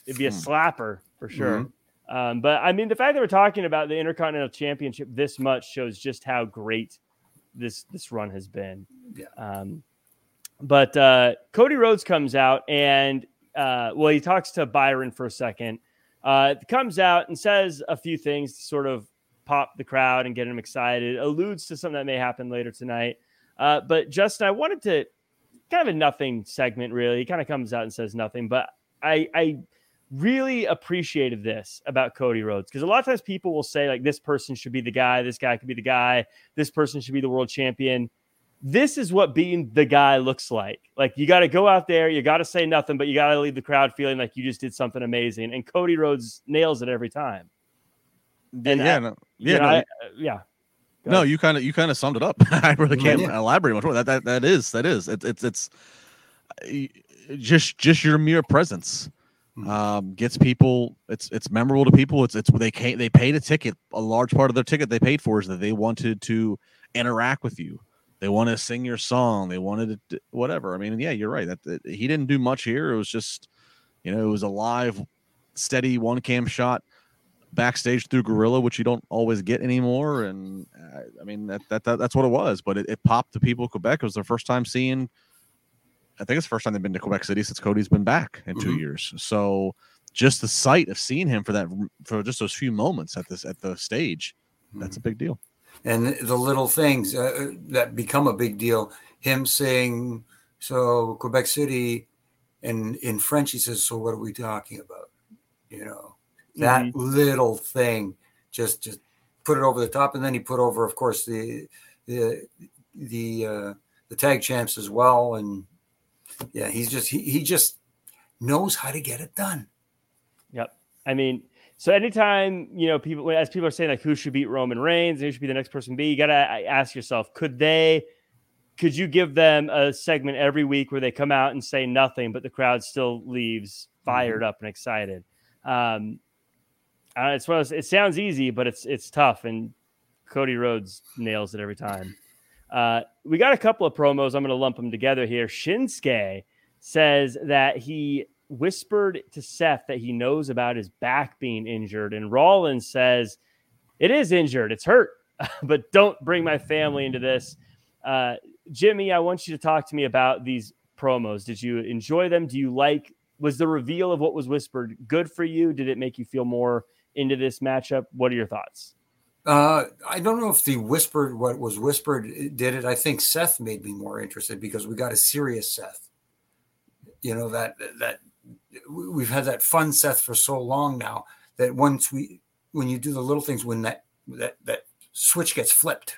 it'd be a Hmm. slapper for sure. Um, but I mean, the fact that we're talking about the Intercontinental Championship this much shows just how great this this run has been. Yeah. Um, but uh, Cody Rhodes comes out and uh, well, he talks to Byron for a second. Uh, comes out and says a few things to sort of pop the crowd and get them excited. Alludes to something that may happen later tonight. Uh, but Justin, I wanted to kind of a nothing segment. Really, he kind of comes out and says nothing, but I I really appreciated this about Cody Rhodes because a lot of times people will say like this person should be the guy, this guy could be the guy, this person should be the world champion. This is what being the guy looks like. Like you got to go out there, you got to say nothing, but you got to leave the crowd feeling like you just did something amazing. And Cody Rhodes nails it every time. And yeah, I- no, You yeah, know, no, I- uh, yeah. Go no, ahead. you kind of you kind of summed it up. <laughs> I really can't Yeah. elaborate much more. That that that is that is it's it's it's uh, just just your mere presence Mhm. um, gets people. It's it's memorable to people. It's it's they came, they paid a ticket. A large part of their ticket they paid for is that they wanted to interact with you. They want to sing your song. They wanted to whatever. I mean, yeah, you're right. That, that he didn't do much here. It was just you know it was a live, steady one cam shot backstage through Gorilla, which you don't always get anymore. And uh, I mean that, that, that that's what it was. But it, it popped to people in Quebec. It was their first time seeing. I think it's the first time they've been to Quebec City since Cody's been back in 2 Mhm. years. So just the sight of seeing him for that for just those few moments at this at the stage, that's a big deal. and the little things uh, that become a big deal. Him saying, "So Quebec City," and in French he says, "So what are we talking about?" You know, that little thing just just put it over the top, and then he put over, of course, the the the uh, the tag champs as well, and yeah, he's just he, he just knows how to get it done. Yep. I mean, so anytime you know people, as people are saying like who should beat Roman Reigns, who should be the next person be, you gotta ask yourself, could they? Could you give them a segment every week where they come out and say nothing, but the crowd still leaves fired mm-hmm. up and excited? Um, uh, it's it sounds easy, but it's it's tough, and Cody Rhodes nails it every time. Uh, we got a couple of promos. I'm going to lump them together here. Shinsuke says that he whispered to Seth that he knows about his back being injured, and Rollins says it is injured, it's hurt, <laughs> but don't bring my family into this. Uh, Jimmy, I want you to talk to me about these promos. Did you enjoy them? Do you like? Was the reveal of what was whispered good for you? Did it make you feel more into this matchup? What are your thoughts? Uh, I don't know if the whispered what was whispered did it. I think Seth made me more interested because we got a serious Seth. You know that that we've had that fun Seth for so long now that once we when you do the little things when that that that switch gets flipped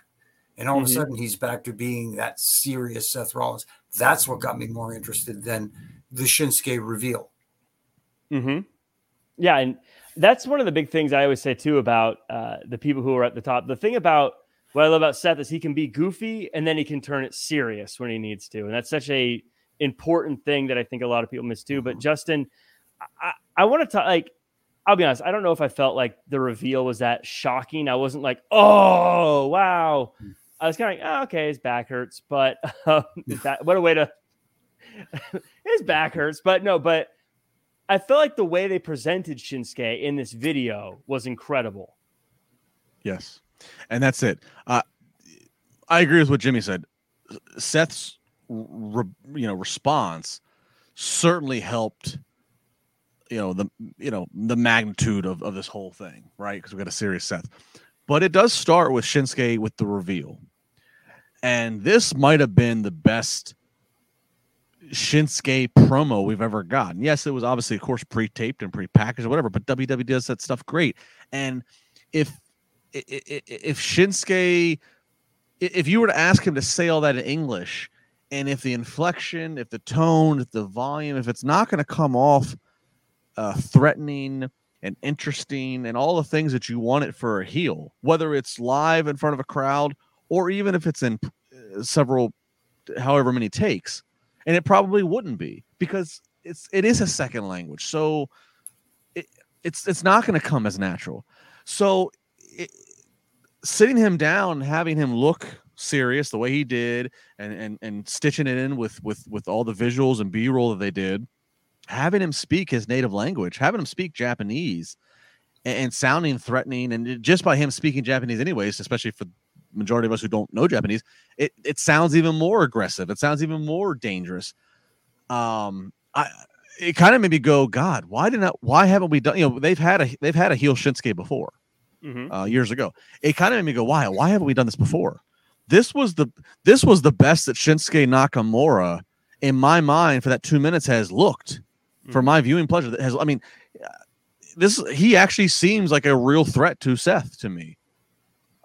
and all mm-hmm. of a mm-hmm. sudden he's back to being that serious Seth Rollins. That's what got me more interested than the Shinsuke reveal. Hmm. Yeah, and that's one of the big things I always say too about uh, the people who are at the top. The thing about what I love about Seth is he can be goofy and then he can turn it serious when he needs to, and that's such a important thing that I think a lot of people miss too. But mm-hmm. Justin, I, I want to talk like I'll be honest, I don't know if I felt like the reveal was that shocking. I wasn't like, oh wow. Hmm. I was kind of like, oh, okay, his back hurts, but <laughs> um, that, what a way to <laughs> his back hurts, but no, but I feel like the way they presented Shinsuke in this video was incredible. Yes, and that's it. Uh, I agree with what Jimmy said. Seth's re, you know response certainly helped you know the you know the magnitude of, of this whole thing right because we got a serious Seth but it does start with Shinsuke with the reveal and this might have been the best Shinsuke promo we've ever gotten. Yes, it was obviously, of course, pre-taped and pre-packaged or whatever, but WWE does that stuff great. And if if Shinsuke, if you were to ask him to say all that in English, and if the inflection, if the tone, if the volume, if it's not going to come off uh, threatening and interesting and all the things that you want it for a heel, whether it's live in front of a crowd or even if it's in uh, several, however many takes, and it probably wouldn't be because it's it is a second language. So it, it's it's not going to come as natural. So it, sitting him down having him look serious the way he did and and and stitching it in with with with all the visuals and b-roll that they did having him speak his native language having him speak japanese and, and sounding threatening and just by him speaking japanese anyways especially for majority of us who don't know Japanese, it it sounds even more aggressive. It sounds even more dangerous. Um, I it kind of made me go, God, why didn't I, why haven't we done? You know, they've had a they've had a heel Shinsuke before mm-hmm. uh, years ago. It kind of made me go, why why haven't we done this before? This was the this was the best that Shinsuke Nakamura in my mind for that two minutes has looked mm-hmm. for my viewing pleasure. That has I mean, this he actually seems like a real threat to Seth to me.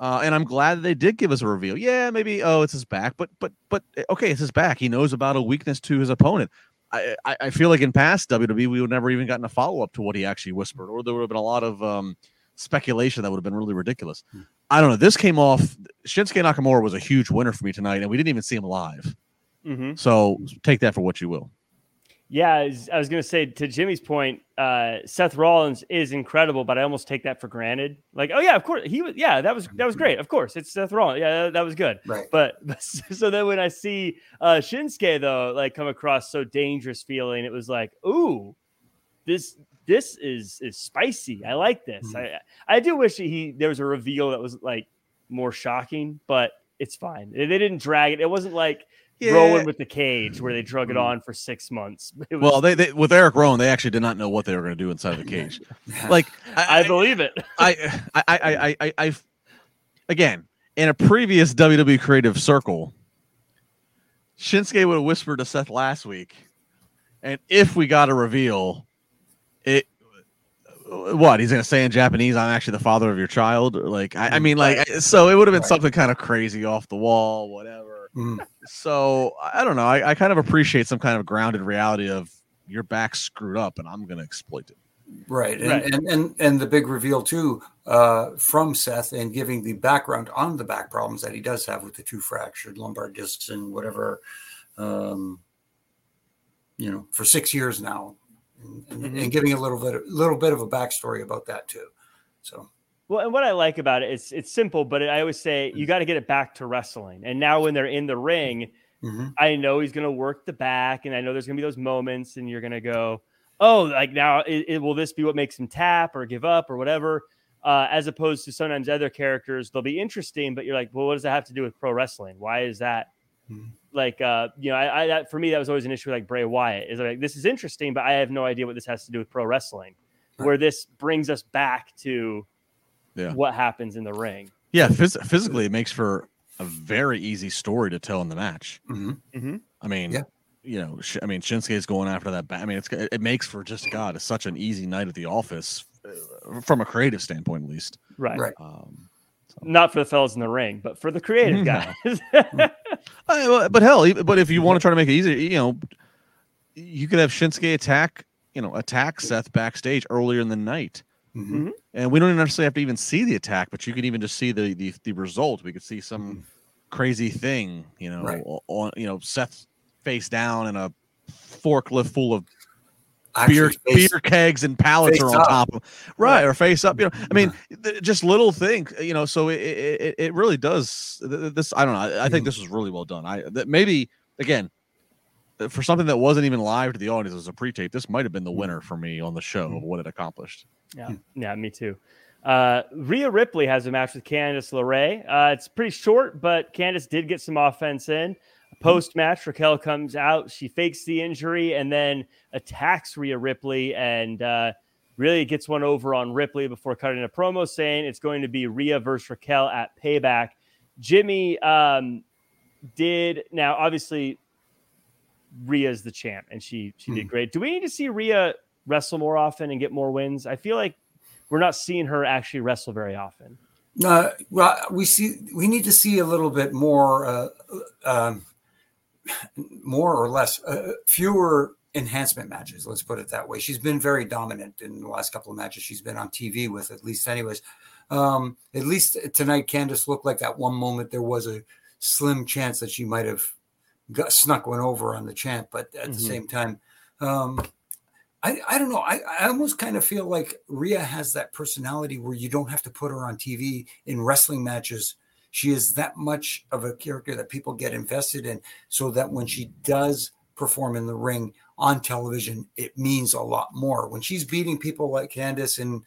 Uh, and I'm glad that they did give us a reveal. Yeah, maybe oh it's his back, but but but eh, okay, it's his back. He knows about a weakness to his opponent. I I, I feel like in past WWE we would never even gotten a follow up to what he actually whispered, or there would have been a lot of um, speculation that would have been really ridiculous. Hmm. I don't know. This came off. Shinsuke Nakamura was a huge winner for me tonight, and we didn't even see him live. Mm-hmm. So take that for what you will. Yeah, I was, was going to say to Jimmy's point, uh, Seth Rollins is incredible, but I almost take that for granted. Like, oh yeah, of course he was. Yeah, that was that was great. Of course, it's Seth Rollins. Yeah, that, that was good. Right. But, <laughs> but, so then when I see uh, Shinsuke though, like come across so dangerous feeling, it was like, ooh, this this is is spicy. I like this. Mm-hmm. I I do wish he there was a reveal that was like more shocking, but it's fine. They didn't drag it. It wasn't like yeah. Rowan with the cage where they drug it mm. on for six months. <laughs> Was, well, they, they, with Eric Rowan, they actually did not know what they were going to do inside the cage. <laughs> Like I, I, believe it. I, I, I, I, I, I again in a previous WWE creative circle, Shinsuke would have whispered to Seth last week, and if we got a reveal, it what he's gonna say in Japanese? I'm actually the father of your child. Like I, I Mm, mean, like so it would have been something kind of crazy off the wall, whatever. Mm, So I don't know. I, I kind of appreciate some kind of grounded reality of your back screwed up and I'm gonna exploit it. right. And, Right. And, and and the big reveal too uh, from Seth and giving the background on the back problems that he does have with the two fractured lumbar discs and whatever. Um, you know, for six years now, and, and, Mhm. and giving a little bit, a little bit of a backstory about that too. So Well, and what I like about it's it's simple, but I always say you got to get it back to wrestling. And now when they're in the ring, mhm. I know he's going to work the back, and I know there's going to be those moments, and you're going to go, "Oh, like now, it, it- will this be what makes him tap or give up or whatever?" Uh, as opposed to sometimes other characters, they'll be interesting, but you're like, "Well, what does that have to do with pro wrestling? Why is that?" Mhm. Like, uh, you know, I, I that, for me that was always an issue. with, Like Bray Wyatt is like, this is interesting, but I have no idea what this has to do with pro wrestling. Right. Where this brings us back to Yeah. what happens in the ring. Yeah, phys- physically, it makes for a very easy story to tell in the match. Mhm. I mean, Yeah. you know, Sh- I mean, Shinsuke's going after that. Ba- I mean, it's it it makes for just God, it's such an easy night at the office uh, from a creative standpoint, at least. Right. Right. Um, Not for the fellas in the ring, but for the creative guys. <laughs> <laughs> I- well, but hell, but if you want to try to make it easier, you know, you could have Shinsuke attack, you know, attack Seth backstage earlier in the night. Mhm. and we don't necessarily have to even see the attack, but you could even just see the the, the result. We could see some crazy thing, you know, Right. on you know Seth face down and a forklift full of Actually, beer face- beer kegs and pallets are on up. top of right or face up. You know, I mean, Mm-hmm. th- just little things, you know. So it it, it- really does. th- th- This I don't know. I, I think this was really well done. I that maybe again. uh, For something that wasn't even live to the audience as a pre-tape, this might have been the Mm-hmm. winner for me on the show of what it accomplished. Yeah, Hmm. yeah, me too. Uh, Rhea Ripley has a match with Candice LeRae. Uh, it's pretty short, but Candice did get some offense in. Post match, Raquel comes out. She fakes the injury and then attacks Rhea Ripley and uh, really gets one over on Ripley before cutting a promo saying it's going to be Rhea versus Raquel at Payback. Jimmy um, did now. Obviously, Rhea's the champ, and she she did Hmm. great. Do we need to see Rhea wrestle more often and get more wins? I feel like we're not seeing her actually wrestle very often. Uh, well, we see we need to see a little bit more, uh, um, more or less, uh, fewer enhancement matches. Let's put it that way. She's been very dominant in the last couple of matches she's been on TV with, at least, anyways. Um, at least tonight, Candice looked like that one moment there was a slim chance that she might have got snuck one over on the champ, but at the Mhm. same time, um, I, I don't know. I, I almost kind of feel like Rhea has that personality where you don't have to put her on TV in wrestling matches. She is that much of a character that people get invested in, so that when she does perform in the ring on television, it means a lot more. When she's beating people like Candice in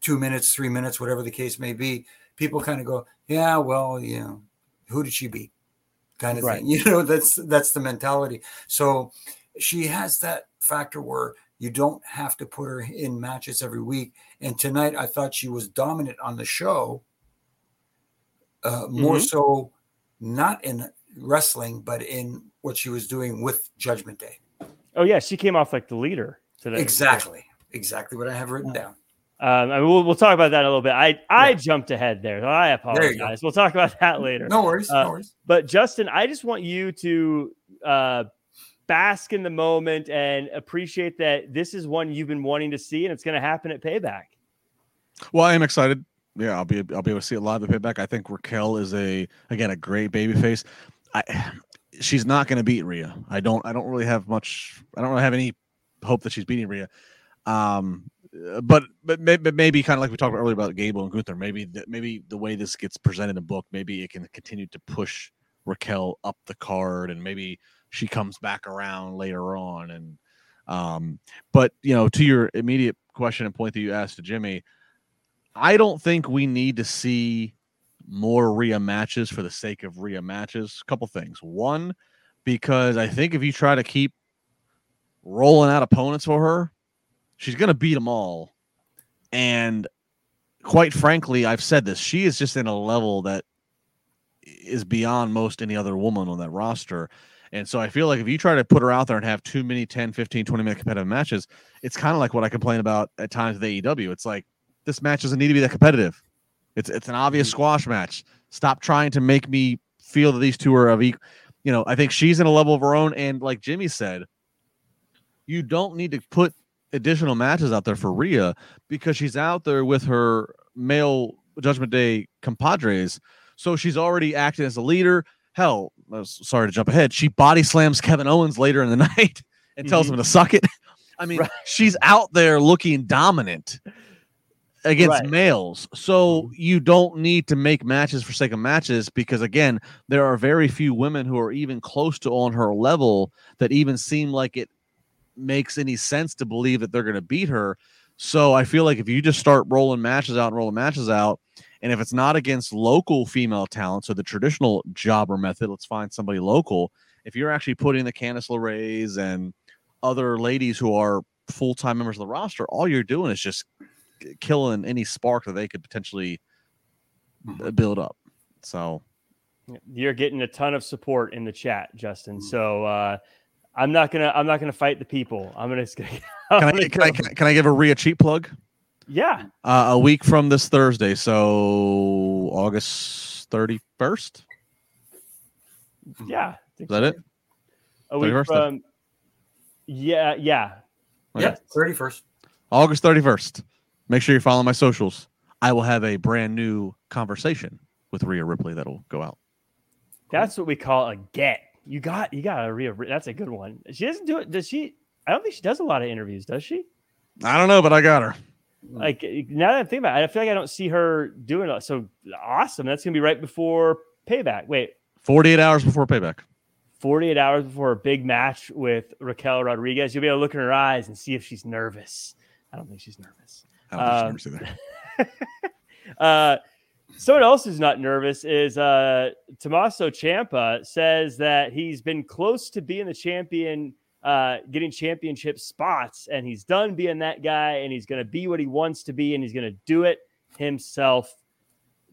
two minutes, three minutes, whatever the case may be, people kind of go, "Yeah, well, you know, who did she beat?" Kind of Right. thing. <laughs> You know, that's that's the mentality. So she has that factor where you don't have to put her in matches every week. And tonight, I thought she was dominant on the show, uh, more Mhm. so not in wrestling, but in what she was doing with Judgment Day. Oh yeah, she came off like the leader today. Exactly, exactly what I have written down. Um, I mean, we'll, we'll talk about that in a little bit. I I Yeah. jumped ahead there. so I There apologize. We'll talk about that later. No worries, Uh, no worries. But Justin, I just want you to uh, bask in the moment and appreciate that this is one you've been wanting to see, and it's going to happen at Payback. Well, I am excited. Yeah, I'll be I'll be able to see a lot of the payback. I think Raquel is a again a great baby face. I she's not going to beat Rhea. I don't I don't really have much. I don't really have any hope that she's beating Rhea. Um, but but maybe, maybe kind of like we talked earlier about Gable and Gunther. Maybe maybe the way this gets presented in the book, maybe it can continue to push Raquel up the card, and maybe she comes back around later on. And um, but you know, to your immediate question and point that you asked to Jimmy, I don't think we need to see more Rhea matches for the sake of Rhea matches. A couple things. One, because I think if you try to keep rolling out opponents for her, she's going to beat them all. And quite frankly, I've said this, she is just in a level that is beyond most any other woman on that roster. And so I feel like if you try to put her out there and have too many 10, 15, 20 minute competitive matches, it's kind of like what I complain about at times with AEW. It's like this match doesn't need to be that competitive. It's it's an obvious Mm-hmm. squash match. Stop trying to make me feel that these two are of equal. You know, I think she's in a level of her own. And like Jimmy said, you don't need to put additional matches out there for Rhea because she's out there with her male Judgment Day compadres. So she's already acting as a leader. Hell, sorry to jump ahead. She body slams Kevin Owens later in the <laughs> night and tells mm-hmm. him to suck it. <laughs> I mean, Right. she's out there looking dominant against Right. males. So mm-hmm. you don't need to make matches for sake of matches because again, there are very few women who are even close to on her level that even seem like it makes any sense to believe that they're going to beat her. So I feel like if you just start rolling matches out and rolling matches out, and if it's not against local female talent, so the traditional jobber method, let's find somebody local. If you're actually putting the Candice LeRae's and other ladies who are full time members of the roster, all you're doing is just killing any spark that they could potentially uh, build up. So You're getting a ton of support in the chat, Justin. Mm. So uh, I'm not gonna I'm not gonna fight the people. I'm gonna. <laughs> can I, can I can I can I give a Rhea cheap plug? Yeah. Uh, a week from this Thursday, so August thirty first. Yeah. Is that so. it? A week 31st then? from. Yeah. Yeah. Yeah, thirty first. August 31st. Make sure you follow my socials. I will have a brand new conversation with Rhea Ripley that'll go out. That's what we call a get. You got you got a real. That's a good one. She doesn't do it. Does she? I don't think she does a lot of interviews. Does she? I don't know, but I got her. Like now that I think about it, I feel like I don't see her doing it. So awesome. That's gonna be right before payback. Wait, 48 hours before payback. 48 hours before a big match with Raquel Rodriguez. You'll be able to look in her eyes and see if she's nervous. I don't think she's nervous. I don't think she's nervous either. <laughs> Uh, someone else who's not nervous is uh, Tommaso Ciampa says that he's been close to being the champion, uh, getting championship spots, and he's done being that guy, and he's going to be what he wants to be, and he's going to do it himself.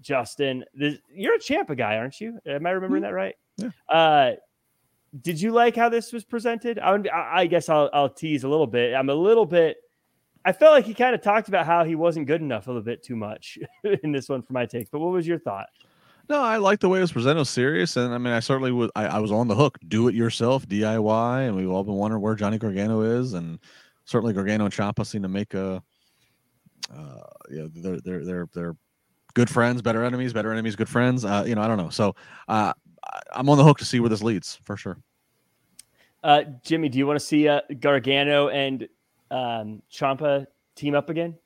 Justin, this, you're a Ciampa guy, aren't you? Am I remembering that right? Yeah. Uh, did you like how this was presented? I, would, I, I guess I'll, I'll tease a little bit. I'm a little bit. I felt like he kind of talked about how he wasn't good enough a little bit too much <laughs> in this one for my take. But what was your thought? No, I like the way it was presented. It was serious, and I mean, I certainly was. I, I was on the hook. Do it yourself, DIY, and we've all been wondering where Johnny Gargano is, and certainly Gargano and Ciampa seem to make a. Uh, yeah, they're they're they're they're good friends, better enemies, better enemies, good friends. Uh, you know, I don't know. So, uh, I'm on the hook to see where this leads for sure. Uh, Jimmy, do you want to see uh, Gargano and um, Ciampa team up again?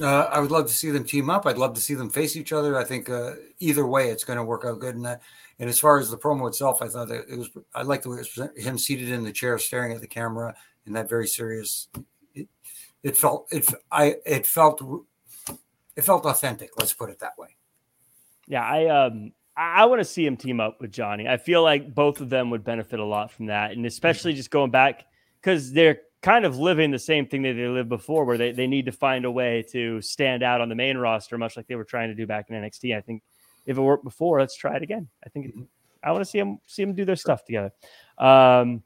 Uh, I would love to see them team up. I'd love to see them face each other. I think uh, either way, it's going to work out good. And and as far as the promo itself, I thought that it was. I like the way it was. Him seated in the chair, staring at the camera, in that very serious. It, it felt. It. I. It felt. It felt authentic. Let's put it that way. Yeah, I um I want to see him team up with Johnny. I feel like both of them would benefit a lot from that, and especially just going back because they're kind of living the same thing that they lived before, where they, they need to find a way to stand out on the main roster, much like they were trying to do back in NXT. I think if it worked before, let's try it again. I think it- I want to see them see them do their stuff together. Um,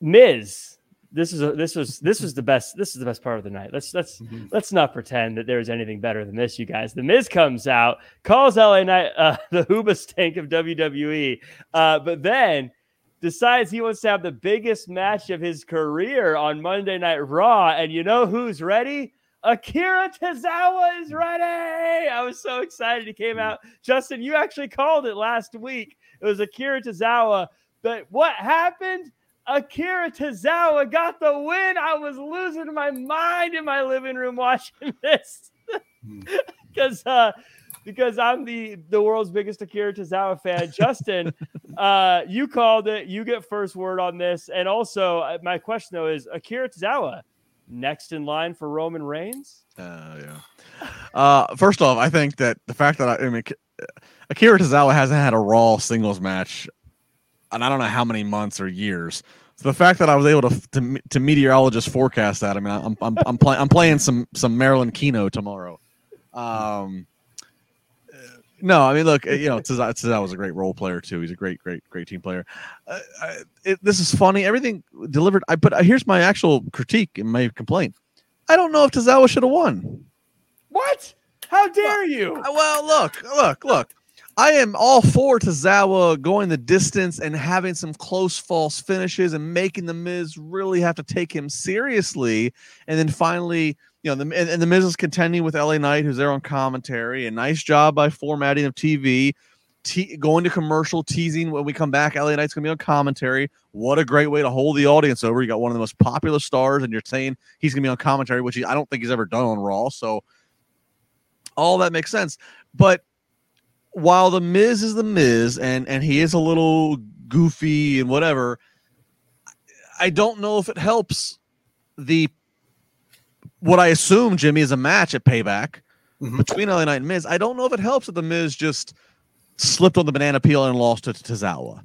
Miz, this is a, this was this was the best this is the best part of the night. Let's let's let's not pretend that there's anything better than this, you guys. The Miz comes out, calls LA Knight uh, <laughs> the Hoobastank of WWE, uh, but then decides he wants to have the biggest match of his career on Monday Night Raw. And you know who's ready? Akira Tozawa is ready. I was so excited he came out. Justin, you actually called it last week. It was Akira Tozawa. But what happened? Akira Tozawa got the win. I was losing my mind in my living room watching <laughs> this <laughs> because uh, because I'm the the world's biggest Akira Tozawa fan. <laughs> Justin, uh, you called it. You get first word on this. And also, uh, my question though is Akira Tozawa next in line for Roman Reigns? Uh, yeah. Uh, first off, I think that the fact that I, I mean, Akira Tozawa hasn't had a Raw singles match, and I don't know how many months or years. So the fact that I was able to to, to meteorologist forecast that, I mean, I'm I'm I'm, play, I'm playing some some Marilyn Kino tomorrow. Um, No, I mean, look, uh, you know, Tozawa was a great role player too. He's a great, great, great team player. Uh, I, it, this is funny. Everything delivered. I but uh, here's my actual critique and my complaint. I don't know if Tozawa should have won. What? How dare you? Uh, well, look, look, look. I am all for Tozawa going the distance and having some close false finishes and making the Miz really have to take him seriously. And then finally, you know, the and, and the Miz is contending with LA Knight, who's there on commentary. A nice job by formatting of TV. Going to commercial teasing when we come back. LA Knight's going to be on commentary. What a great way to hold the audience over. You got one of the most popular stars, and you're saying he's going to be on commentary, which he, I don't think he's ever done on Raw. So all that makes sense. But while the Miz is the Miz and and he is a little goofy and whatever, I don't know if it helps the what I assume Jimmy is a match at Payback mm-hmm. between LA Knight and Miz. I don't know if it helps that the Miz just slipped on the banana peel and lost to Tozawa.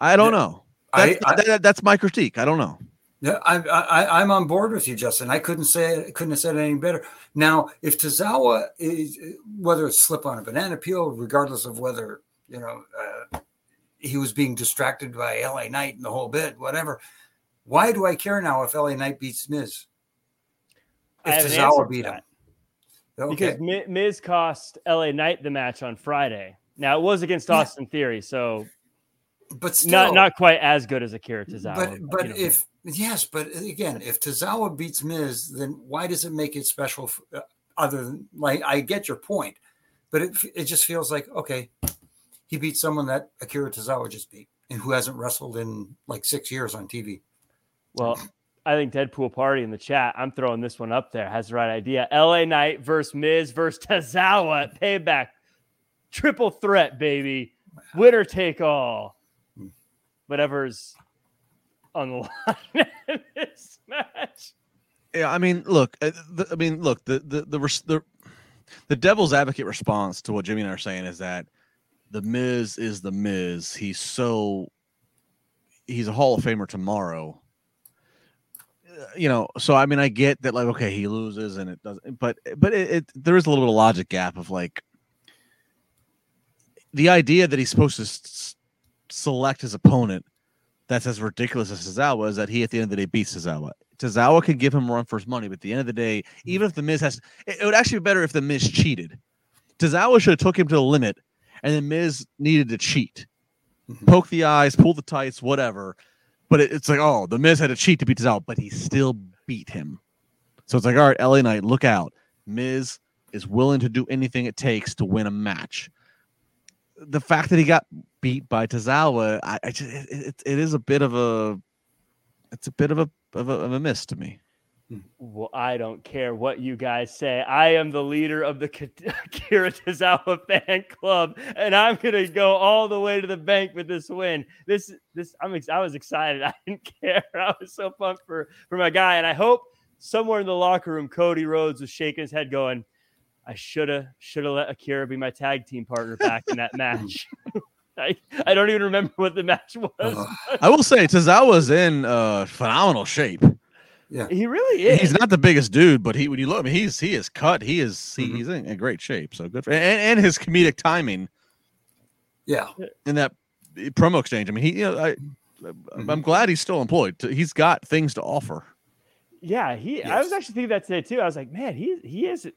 I don't know. That's, I, I, that, that's my critique. I don't know. Yeah, I, I, I'm on board with you, Justin. I couldn't say couldn't have said it any better. Now, if Tozawa is whether it's slip on a banana peel, regardless of whether you know uh, he was being distracted by LA Knight and the whole bit, whatever. Why do I care now if LA Knight beats Miz? If Tozawa beat him, okay. because Miz cost LA Knight the match on Friday. Now it was against Austin yeah. Theory, so but still, not not quite as good as Akira Tozawa. But but, you know. if yes, but again, if Tozawa beats Miz, then why does it make it special? For, uh, other than like, I get your point, but it it just feels like okay, he beat someone that Akira Tozawa just beat, and who hasn't wrestled in like six years on TV. Well, I think Deadpool Party in the chat. I'm throwing this one up there. Has the right idea. LA Knight versus Miz versus <laughs> Tozawa. Payback. Triple threat, baby. Winner take all whatever's on the <laughs> line in this match. Yeah, I mean, look, uh, I mean, look, the, the the the the devil's advocate response to what Jimmy and I are saying is that the Miz is the Miz. He's so he's a Hall of Famer tomorrow. Uh, you know, so I mean, I get that, like, okay, he loses and it doesn't, but but it, it there is a little bit of logic gap of like the idea that he's supposed to select his opponent that's as ridiculous as Tozawa is that he at the end of the day beats Tozawa. Tozawa can give him a run for his money, but at the end of the day, even if the Miz has, it, would actually be better if the Miz cheated. Tozawa should have took him to the limit, and then Miz needed to cheat, mm-hmm. poke the eyes, pull the tights, whatever. But it, it's like, oh, the Miz had to cheat to beat Tozawa, but he still beat him. So it's like, all right, LA Knight, look out. Miz is willing to do anything it takes to win a match the fact that he got beat by Tozawa, I, I just it, it is a bit of a it's a bit of a of a, of a miss to me. Well, I don't care what you guys say. I am the leader of the <laughs> Akira Tozawa fan club, and I'm gonna go all the way to the bank with this win. This, this, I'm, I was excited. <laughs> I didn't care. <laughs> I was so pumped for for my guy, and I hope somewhere in the locker room, Cody Rhodes was shaking his head, going, I should have should have let Akira be my tag team partner back in that match. I, I don't even remember what the match was. Uh, <laughs> I will say Tozawa's in uh, phenomenal shape. Yeah, he really is. He's not the biggest dude, but he when you look, I mean, he's he is cut. He is mm-hmm. he's in, in, great shape. So good for and, and his comedic timing. Yeah, in that promo exchange. I mean, he you know I mm-hmm. I'm glad he's still employed. He's got things to offer. Yeah, he. Yes. I was actually thinking that today too. I was like, man, he he is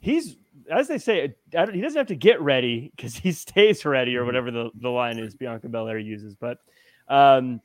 he's as they say, he doesn't have to get ready because he stays ready or mm-hmm. whatever the, the line is Bianca Belair uses. But um,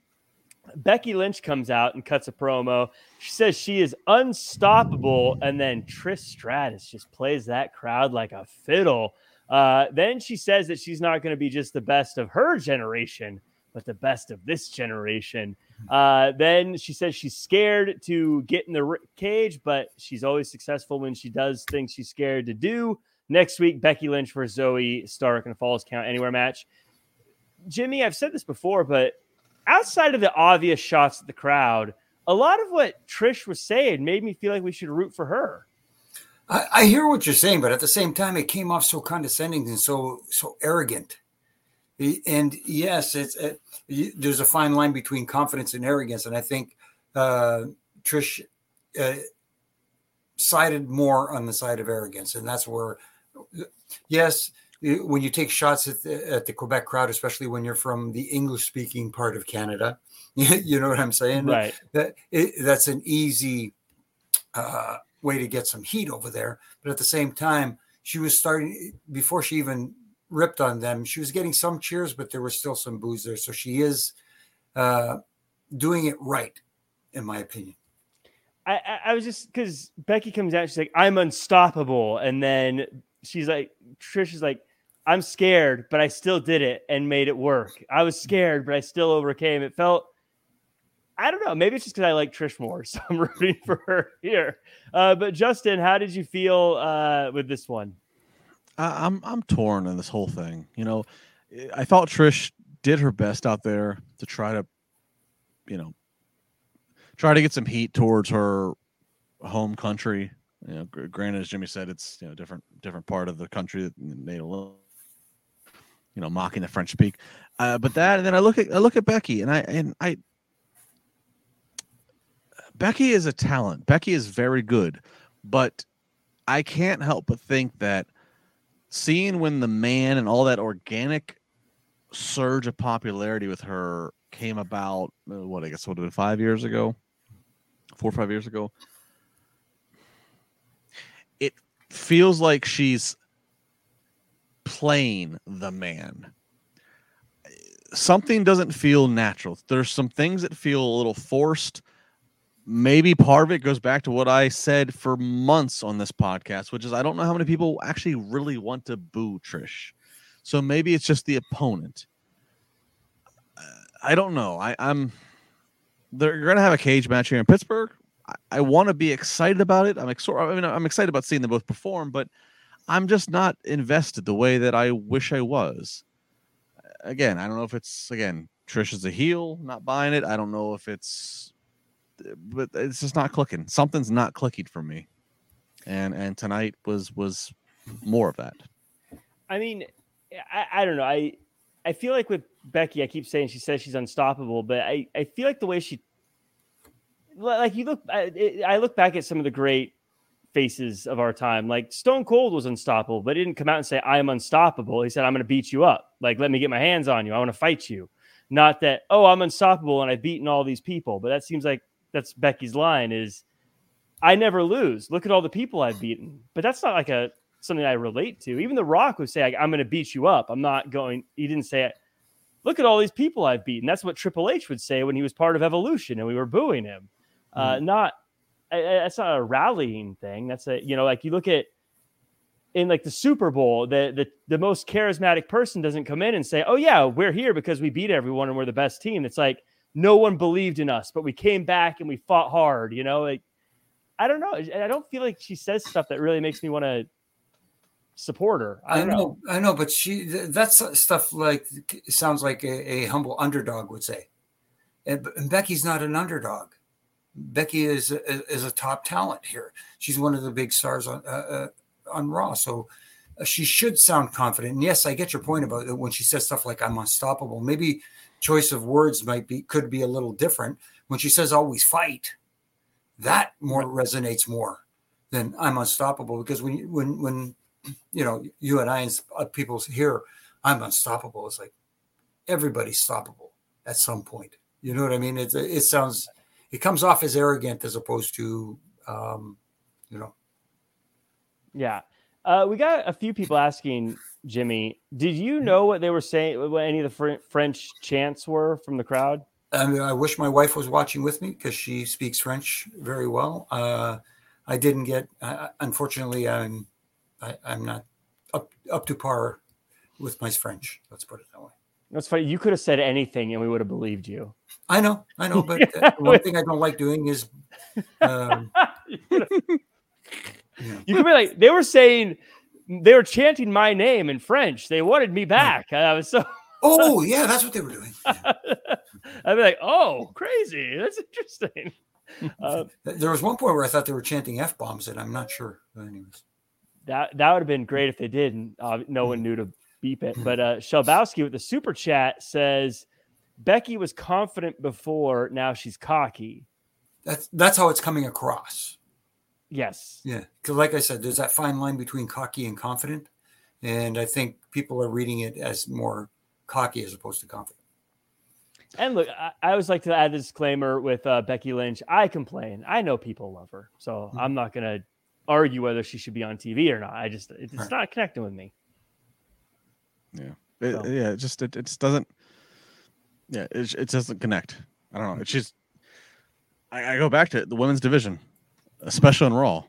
Becky Lynch comes out and cuts a promo. She says she is unstoppable, and then Trish Stratus just plays that crowd like a fiddle. Uh, then she says that she's not going to be just the best of her generation, but the best of this generation. Uh, then she says she's scared to get in the cage, but she's always successful when she does things she's scared to do. Next week, Becky Lynch versus Zoey Stark in a Falls Count Anywhere match. Jimmy, I've said this before, but outside of the obvious shots at the crowd, a lot of what Trish was saying made me feel like we should root for her. I, I hear what you're saying, but at the same time, it came off so condescending and so so arrogant. And yes, it's it, there's a fine line between confidence and arrogance, and I think uh, Trish uh, sided more on the side of arrogance, and that's where, yes, when you take shots at the, at the Quebec crowd, especially when you're from the English speaking part of Canada, <laughs> you know what I'm saying? Right. That it, that's an easy uh, way to get some heat over there. But at the same time, she was starting before she even ripped on them. She was getting some cheers, but there was still some boos there. So she is uh, doing it right, in my opinion. I, I was just because Becky comes out, she's like, I'm unstoppable. And then she's like, Trish is like, I'm scared, but I still did it and made it work. I was scared, but I still overcame. It felt, I don't know, maybe it's just because I like Trish more. <laughs> So I'm rooting for her here. Uh, but Justin, how did you feel uh, with this one? I'm I'm torn in this whole thing. You know, I thought Trish did her best out there to try to, you know, try to get some heat towards her home country. You know, granted, as Jimmy said, it's you know different different part of the country that they you know mocking the French speak. Uh, but that, and then I look at I look at Becky, and I and I Becky is a talent. Becky is very good, but I can't help but think that seeing when the man and all that organic surge of popularity with her came about, uh, what I guess would have been five years ago, four or five years ago. It feels like she's playing the man. Something doesn't feel natural. There's some things that feel a little forced. Maybe part of it goes back to what I said for months on this podcast, which is I don't know how many people actually really want to boo Trish. So maybe it's just the opponent. I don't know. I, I'm they're going to have a cage match here in Pittsburgh. I, I want to be excited about it. I'm ex- I mean, I'm excited about seeing them both perform, but I'm just not invested the way that I wish I was. Again, I don't know if it's again Trish is a heel, not buying it. I don't know if it's, but it's just not clicking. Something's not clicking for me, and and tonight was was more of that. I mean, I, I don't know. I I feel like with Becky, I keep saying she says she's unstoppable, but I, I feel like the way she, like you look, I, I look back at some of the great faces of our time. Like Stone Cold was unstoppable, but he didn't come out and say, I am unstoppable. He said, I'm going to beat you up. Like, let me get my hands on you. I want to fight you. Not that, oh, I'm unstoppable and I've beaten all these people. But that seems like that's Becky's line is, I never lose. Look at all the people I've beaten. But that's not like a something I relate to. Even The Rock would say, I'm going to beat you up. I'm not going, he didn't say it look at all these people I've beaten. That's what Triple H would say when he was part of Evolution and we were booing him. Mm. Uh, mm-hmm. not that's not a rallying thing. That's a you know like you look at in like the Super Bowl, the the the most charismatic person doesn't come in and say, "Oh yeah, we're here because we beat everyone and we're the best team." It's like no one believed in us, but we came back and we fought hard. You know, like I don't know. I don't feel like she says stuff that really makes me want to support her. I, I know, know, I know, but she that's stuff like sounds like a, a humble underdog would say. And, and, Becky's not an underdog. Becky is a, is a top talent here. She's one of the big stars on uh, uh, on Raw, so uh, she should sound confident. And yes, I get your point about it when she says stuff like "I'm unstoppable." Maybe choice of words might be could be a little different when she says "always fight." That more resonates more than "I'm unstoppable" because when when when you know, you and I and uh, people here, I'm unstoppable. It's like everybody's stoppable at some point. You know what I mean? It, it sounds, it comes off as arrogant as opposed to, um, you know. Yeah. Uh, we got a few people asking Jimmy, did you know what they were saying, what any of the fr- French chants were from the crowd? I, mean, I wish my wife was watching with me because she speaks French very well. Uh, I didn't get, uh, unfortunately, I'm I, I'm not up up to par with my French. Let's put it that way. That's funny. You could have said anything and we would have believed you. I know, I know, but uh, <laughs> one thing I don't like doing is. Um, <laughs> you, you could be like they were saying they were chanting my name in French. They wanted me back. I was so. <laughs> oh yeah, that's what they were doing. <laughs> Yeah. I'd be like, oh, crazy. That's interesting. <laughs> Uh, there was one point where I thought they were chanting f bombs, and I'm not sure. But anyways. That that would have been great if they did, and uh, no one knew to beep it. But uh, Shelbowski with the super chat says Becky was confident before, now she's cocky. That's that's how it's coming across. Yes. Yeah, because like I said, there's that fine line between cocky and confident, and I think people are reading it as more cocky as opposed to confident. And look, I, I always like to add a disclaimer with uh, Becky Lynch. I complain. I know people love her, so mm-hmm. I'm not going to argue whether she should be on TV or not. I just it's right. not connecting with me. Yeah, it, so. yeah. It just it, it just doesn't. Yeah, it, it doesn't connect. I don't know. It's just I, I go back to it, the women's division, especially in Raw.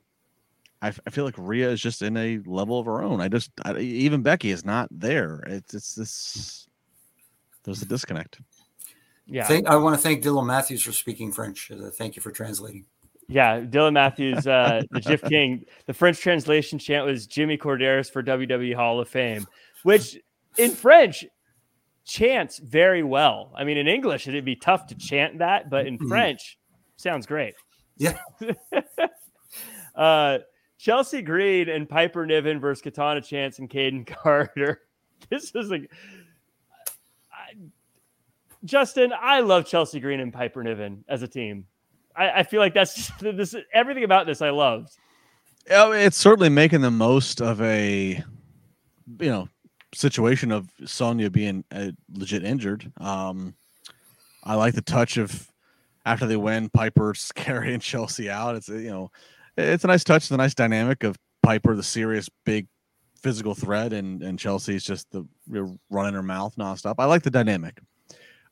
I, I feel like Rhea is just in a level of her own. I just I, even Becky is not there. It's it's this. There's a disconnect. Yeah. Thank, I want to thank Dylan Matthews for speaking French. Uh, thank you for translating. Yeah, Dylan Matthews, uh, <laughs> the GIF King. The French translation chant was Jimmy Korderas for WWE Hall of Fame, which in French chants very well. I mean, in English, it'd be tough to chant that, but in mm-hmm. French, sounds great. Yeah. <laughs> uh, Chelsea Green and Piper Niven versus Katana Chance and Kayden <laughs> Carter. This is like Justin, I love Chelsea Green and Piper Niven as a team. I, I feel like that's <laughs> just, this everything about this I loved. Oh, it's certainly making the most of a you know situation of Sonya being uh, legit injured. Um, I like the touch of after they win, Piper's <laughs> carrying Chelsea out. It's you know, it's a nice touch, it's a nice dynamic of Piper, the serious big physical threat, and and Chelsea's just the running her mouth nonstop. I like the dynamic.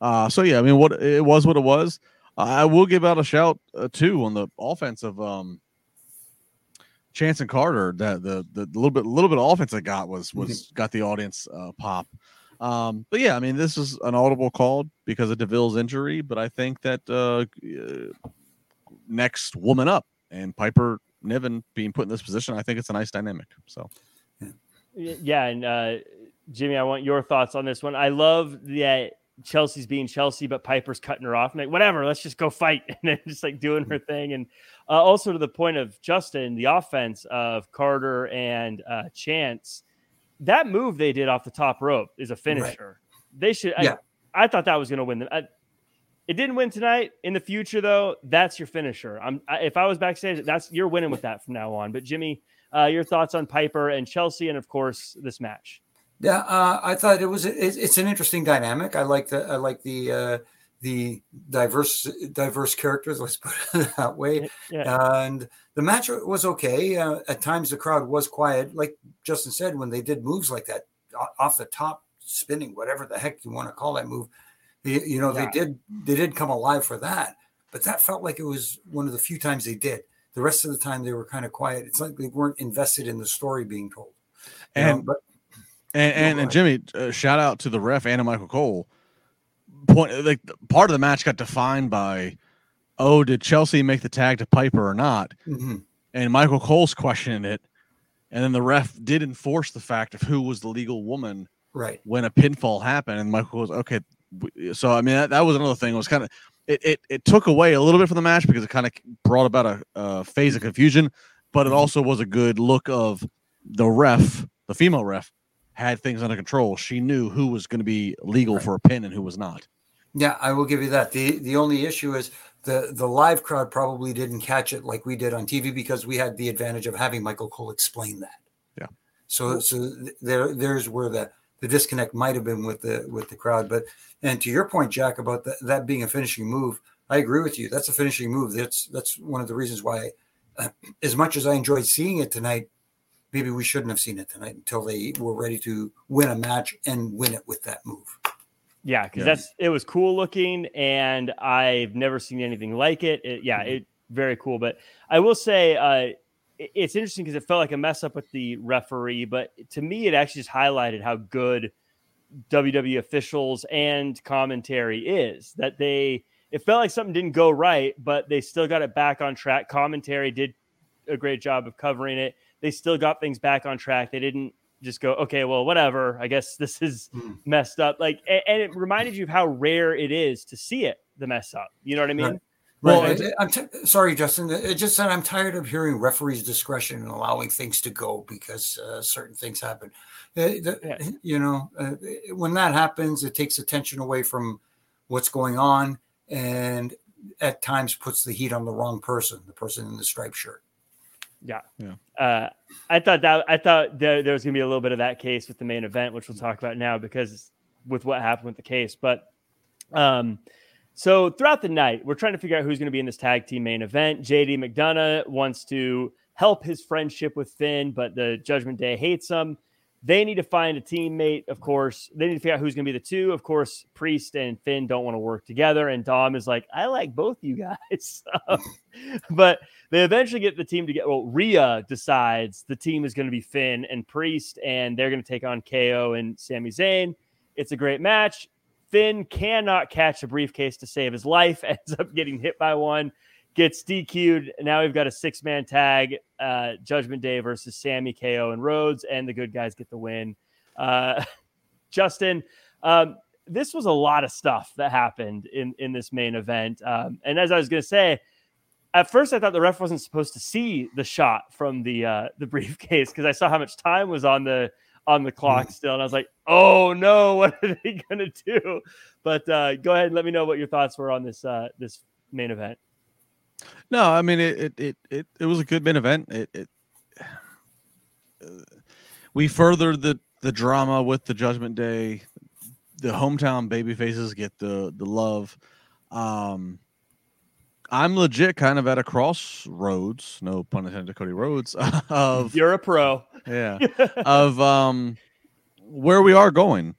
Uh, so yeah, I mean, what it was, what it was. I will give out a shout uh, too on the offensive um, Chance and Carter. That the, the the little bit little bit of offense I got was was mm-hmm. got the audience uh, pop. Um, but yeah, I mean, this is an audible call because of Deville's injury, but I think that uh, uh next woman up and Piper Niven being put in this position, I think it's a nice dynamic. So, yeah, and uh, Jimmy, I want your thoughts on this one. I love that Chelsea's being Chelsea, but Piper's cutting her off. And like, whatever, let's just go fight. <laughs> And then just like doing her thing. And uh, also to the point of Justin, the offense of Carter and uh, Chance, that move they did off the top rope is a finisher. Right. They should, yeah. I, I, thought that was going to win. I, it didn't win tonight. In the future, though, that's your finisher. I'm I, if I was backstage, that's you're winning with that from now on. But Jimmy, uh, your thoughts on Piper and Chelsea, and of course this match. Yeah, uh, I thought it was it, it's an interesting dynamic. I like the I like the uh, the diverse diverse characters. <laughs> Let's put it that way. Yeah. And the match was okay. Uh, at times, the crowd was quiet, like Justin said, when they did moves like that off the top, spinning, whatever the heck you want to call that move. They, you know, yeah. they did they did come alive for that, but that felt like it was one of the few times they did. The rest of the time, they were kind of quiet. It's like they weren't invested in the story being told. and know, but and and, and Jimmy, uh, shout out to the ref Anna Michael Cole. Point like part of the match got defined by, oh, did Chelsea make the tag to Piper or not? Mm-hmm. And Michael Cole's questioning it, and then the ref did enforce the fact of who was the legal woman, right? When a pinfall happened, and Michael was okay. So I mean, that, that was another thing. It was kind of it, it it took away a little bit from the match because it kind of brought about a, a phase of confusion, but it mm-hmm. also was a good look of the ref, the female ref, had things under control. She knew who was going to be legal right. for a pin and who was not. Yeah, I will give you that. the The only issue is the the live crowd probably didn't catch it like we did on TV because we had the advantage of having Michael Cole explain that. Yeah. So so there there's where the the disconnect might have been with the with the crowd. But and to your point, Jack, about the, that being a finishing move, I agree with you. That's a finishing move. That's that's one of the reasons why, uh, as much as I enjoyed seeing it tonight, maybe we shouldn't have seen it tonight until they were ready to win a match and win it with that move. Yeah, because yeah. that's it was cool looking, and I've never seen anything like it. it yeah, mm-hmm. it very cool. But I will say, uh, it, it's interesting because it felt like a mess up with the referee, but to me, it actually just highlighted how good WWE officials and commentary is. That they it felt like something didn't go right, but they still got it back on track. Commentary did a great job of covering it they still got things back on track. They didn't just go, okay, well, whatever. I guess this is mm. messed up. Like, and, and, it reminded you of how rare it is to see it the mess up. You know what I mean? Right. Well, right. I'm t- sorry, Justin. It just said I'm tired of hearing referees' discretion and allowing things to go because uh, certain things happen. Uh, the, yeah. You know, uh, when that happens, it takes attention away from what's going on, and at times puts the heat on the wrong person, the person in the striped shirt. Yeah. Yeah. Uh, I thought that I thought there, there was gonna be a little bit of that case with the main event, which we'll talk about now because with what happened with the case. But um, so throughout the night, we're trying to figure out who's going to be in this tag team main event. JD McDonagh wants to help his friendship with Finn, but the Judgment Day hates him. They need to find a teammate, of course. They need to figure out who's going to be the two. Of course, Priest and Finn don't want to work together. And Dom is like, I like both you guys. <laughs> but they eventually get the team to get, well, Rhea decides the team is going to be Finn and Priest, and they're going to take on KO and Sami Zayn. It's a great match. Finn cannot catch a briefcase to save his life, <laughs> ends up getting hit by one, gets DQ'd. Now we've got a six man tag uh, Judgment Day versus Sami, KO, and Rhodes, and the good guys get the win. Uh, <laughs> Justin, um, this was a lot of stuff that happened in, in this main event. Um, and as I was going to say, at first I thought the ref wasn't supposed to see the shot from the uh, the <laughs> briefcase because I saw how much time was on the on the clock still. And I was like, oh no, <laughs> what are they gonna do? But uh, go ahead and let me know what your thoughts were on this uh, this main event. No, I mean it it it it, it was a good main event. It, it uh, <sighs> we furthered the the drama with the Judgment Day. The hometown baby faces get the the love. Um, I'm legit kind of at a crossroads, no pun intended, Cody Rhodes. <laughs> Of you're a pro, yeah, <laughs> of um where we are going.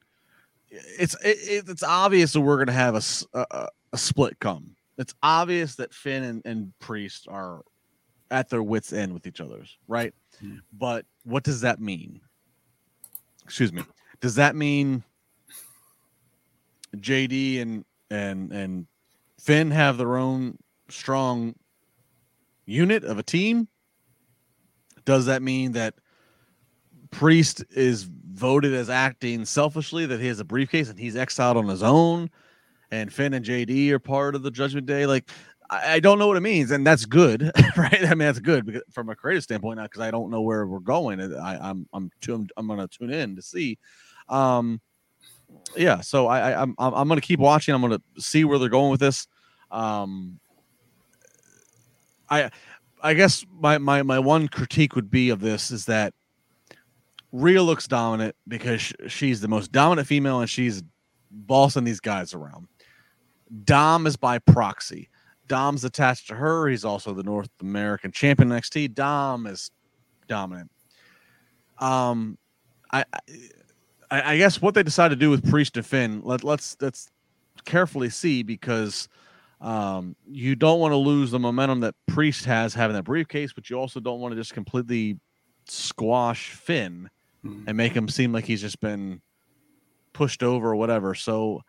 It's it, it's obvious that we're gonna have a, a, a split come. It's obvious that Finn and, and Priest are at their wits end with each other's right. Hmm. But what does that mean? Excuse me. Does that mean JD and and and Finn have their own strong unit of a team? Does that mean that Priest is voted as acting selfishly, that he has a briefcase and he's exiled on his own, and Finn and JD are part of the Judgment Day? Like, I, I don't know what it means, and that's good, <laughs> right? I mean, that's good because, from a creative standpoint, now because I don't know where we're going. I, I'm I'm I'm, I'm to tune in to see. Um, yeah, so I, I I'm I'm going to keep watching. I'm to see where they're going with this. Um, I I guess my my my one critique would be of this is that Rhea looks dominant because she's the most dominant female and she's bossing these guys around. Dom is by proxy. Dom's attached to her. He's also the North American champion NXT. Dom is dominant. Um, I, I, I guess what they decided to do with Priest and Finn. Let let's let's carefully see because um, you don't want to lose the momentum that Priest has having that briefcase, but you also don't want to just completely squash Finn mm-hmm. and make him seem like he's just been pushed over or whatever. So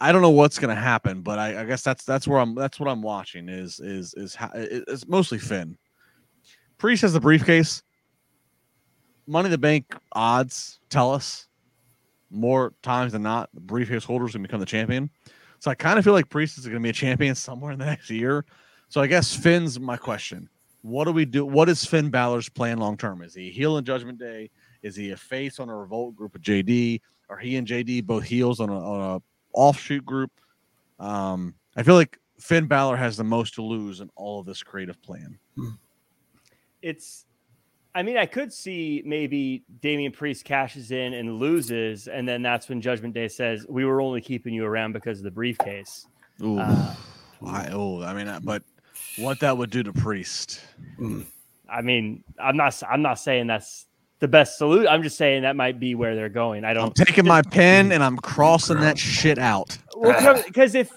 I don't know what's going to happen, but I, I, guess that's that's where I'm that's what I'm watching is is is how, it's mostly Finn. Priest has the briefcase. Money the Bank odds tell us more times than not the briefcase holders can become the champion. So I kind of feel like Priest is going to be a champion <laughs> somewhere in the next year. So I guess Finn's my question. What do we do? What is Finn Balor's plan long term? Is he a heel in Judgment Day? Is he a face on a revolt group of JD? Are he and JD both heels on a, on a offshoot group? Um, I feel like Finn Balor has the most to lose in all of this creative plan. It's I mean, I could see maybe Damian Priest cashes in and loses, and then that's when Judgment Day says, "We were only keeping you around because of the briefcase." Ooh, uh, I, oh, I mean, but what that would do to Priest? I mean, I'm not, I'm not saying that's the best solution. I'm just saying that might be where they're going. I don't. I'm taking my pen and I'm crossing that shit out. Well, because if,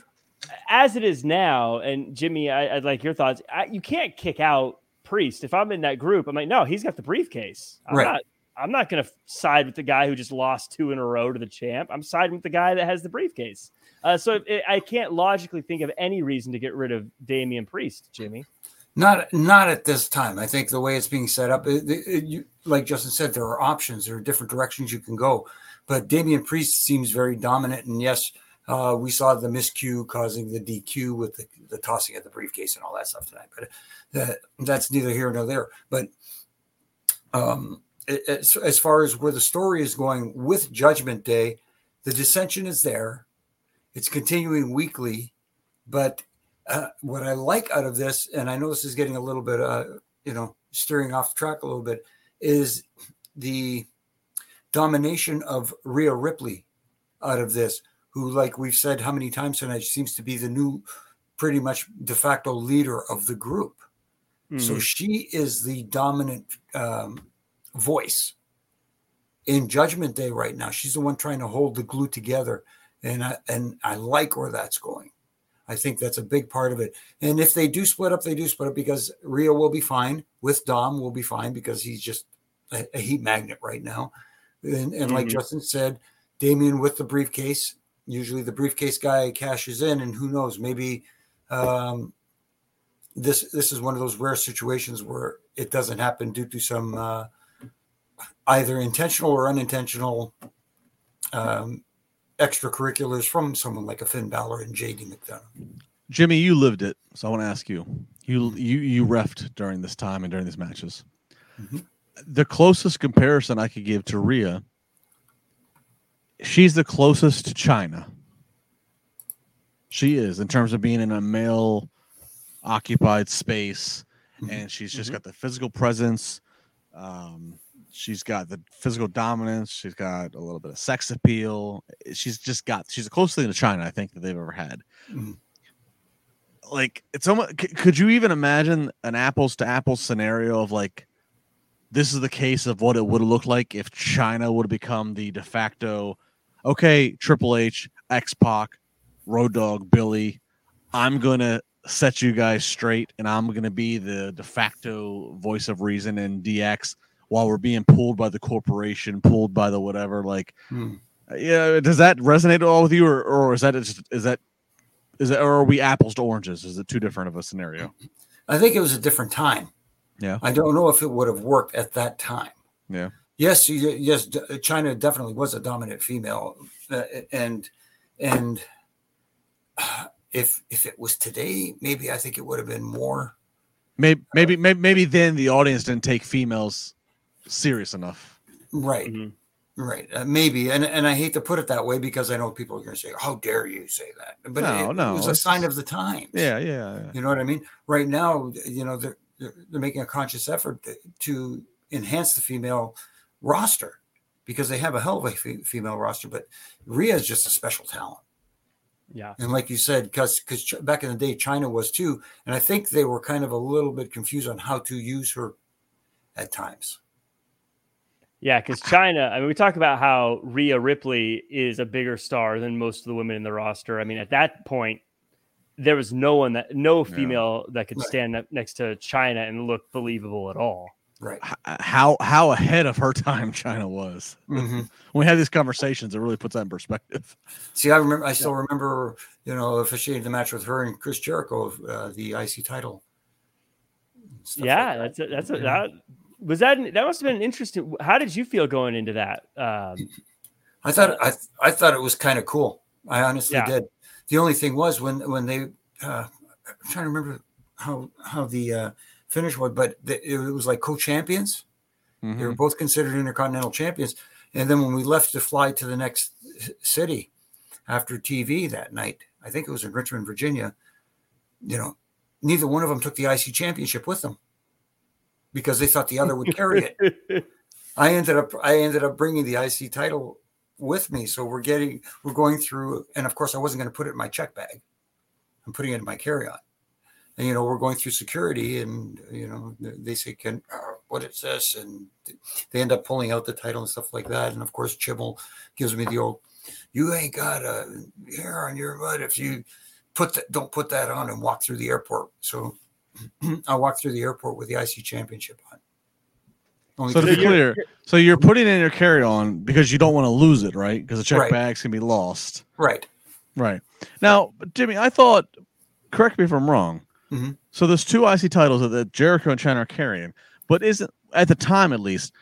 as it is now, and Jimmy, I, would like your thoughts. I, you can't kick out Priest, if I'm in that group, I'm like, no, he's got the briefcase. I'm right. not I'm not going to side with the guy who just lost two in a row to the champ. I'm siding with the guy that has the briefcase. Uh, so it, I can't logically think of any reason to get rid of Damian Priest, Jimmy. Not not at this time. I think the way it's being set up, it, it, you, like Justin said, there are options. There are different directions you can go. But Damian Priest seems very dominant, and yes, uh, we saw the miscue causing the DQ with the, the, tossing of the briefcase and all that stuff tonight. But that, that's neither here nor there. But um, as, as far as where the story is going with Judgment Day, the dissension is there. It's continuing weekly. But uh, what I like out of this, and I know this is getting a little bit uh, you know, steering off track a little bit, is the domination of Rhea Ripley out of this, who, like we've said how many times tonight, seems to be the new, pretty much de facto leader of the group. So Mhm. she is the dominant um, voice in Judgment Day right now. She's the one trying to hold the glue together, and I, and I like where that's going. I think that's a big part of it. And if they do split up, they do split up because Rhea will be fine with Dom. Will be fine because he's just a, a heat magnet right now. And, and like Mhm. Justin said, Damian with the briefcase. Usually the briefcase guy cashes in, and who knows, maybe um, this this is one of those rare situations where it doesn't happen due to some uh, either intentional or unintentional um, extracurriculars from someone like a Finn Balor and JD McDonagh. Jimmy, you lived it, so I want to ask you. You you you refed during this time and during these matches. Mhm. The closest comparison I could give to Rhea, she's the closest to Chyna. She is in terms of being in a male occupied space, Mhm. and she's just Mhm. got the physical presence. Um, she's got the physical dominance. She's got a little bit of sex appeal. She's just got she's the closest thing to Chyna I think that they've ever had Mhm. like it's almost could you even imagine an apples to apples scenario of like this is the case of what it would have looked like if Chyna would have become the de facto okay Triple H X Pac Road Dog Billy I'm gonna set you guys straight and I'm gonna be the de facto voice of reason in DX while we're being pulled by the corporation pulled by the whatever like Hmm. yeah does that resonate at all with you or, or is that just is that is it or are we apples to oranges is it too different of a scenario I think it was a different time. Yeah. I don't know if it would have worked at that time. Yeah. Yes, yes, Chyna definitely was a dominant female, uh, and and uh, <sighs> if if it was today, maybe I think it would have been more. maybe maybe maybe, maybe then the audience didn't take females serious enough Right, Mhm. right, uh, maybe, and and I hate to put it that way because I know people are going to say, "How dare you say that?" But No, it, no, it was a sign of the times. yeah yeah, yeah. You know what I mean? Right now, you know, they're they're, they're making a conscious effort to, to enhance the female roster because they have a hell of a female roster. But Rhea is just a special talent, Yeah. and like you said, because because back in the day, Chyna was too, and I think they were kind of a little bit confused on how to use her at times. Yeah, because Chyna, I mean, we talk about how Rhea Ripley is a bigger star than most of the women in the roster. I mean, at that point, there was no one that, no Yeah. female that could Right. stand up next to Chyna and look believable at all. Right. How how ahead of her <laughs> time Chyna was Mhm. when we have these conversations it really puts that in perspective See, I remember. I still remember. You know, officiating the match with her and Chris Jericho of uh, the IC title. Stuff like yeah, that. that's a, that's a, Yeah. that was that that must have been an interesting. How did you feel going into that? Um, I thought I I thought it was kind of cool. I honestly Yeah. did. The only thing was when when they uh, I'm trying to remember how how the uh, finish was, but the, it was like co-champions. They Mhm. were both considered intercontinental champions. And then when we left to fly to the next city after TV that night, I think it was in Richmond, Virginia. You know, neither one of them took the IC championship with them because they thought the other would carry it. <laughs> I ended up I ended up bringing the IC title with me. So we're getting we're going through, and of course I wasn't going to put it in my check bag. I'm putting it in my carry-on. And you know, we're going through security, and you know, they say, "Can uh, what is this?" And they end up pulling out the title and stuff like that. And of course, Chibble gives me the old, "You ain't got a hair on your butt if you put that. Don't put that on and walk through the airport." So <clears throat> I walked through the airport with the IC championship on. Only so to be clear so you're putting in your carry-on because you don't want to lose it right because the check Right. bags can be lost right. Right. Now, Jimmy, I thought, correct me if I'm wrong. Mhm. So there's two IC titles that- Jericho and Chyna are carrying, but isn't at the time at least,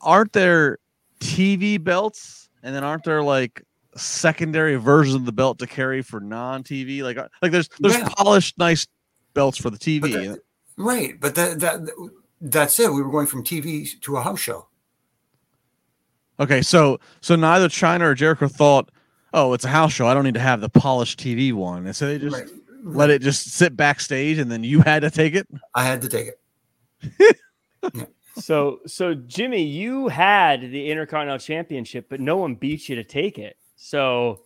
aren't there TV belts and then aren't there like secondary versions of the belt to carry for non-TV? Like, uh, like there's there's Yeah. polished nice belts for the But TV. that- right, but that that that's it. We were going from TV to a house show. okay, so so neither Chyna or Jericho thought, oh, it's a house show. I don't need to have the polished TV one, and so they just Right. let it just sit backstage, and then you had to take it. I had to take it. <laughs> so, so Jimmy, you had the Intercontinental Championship, but no one beat you to take it. So,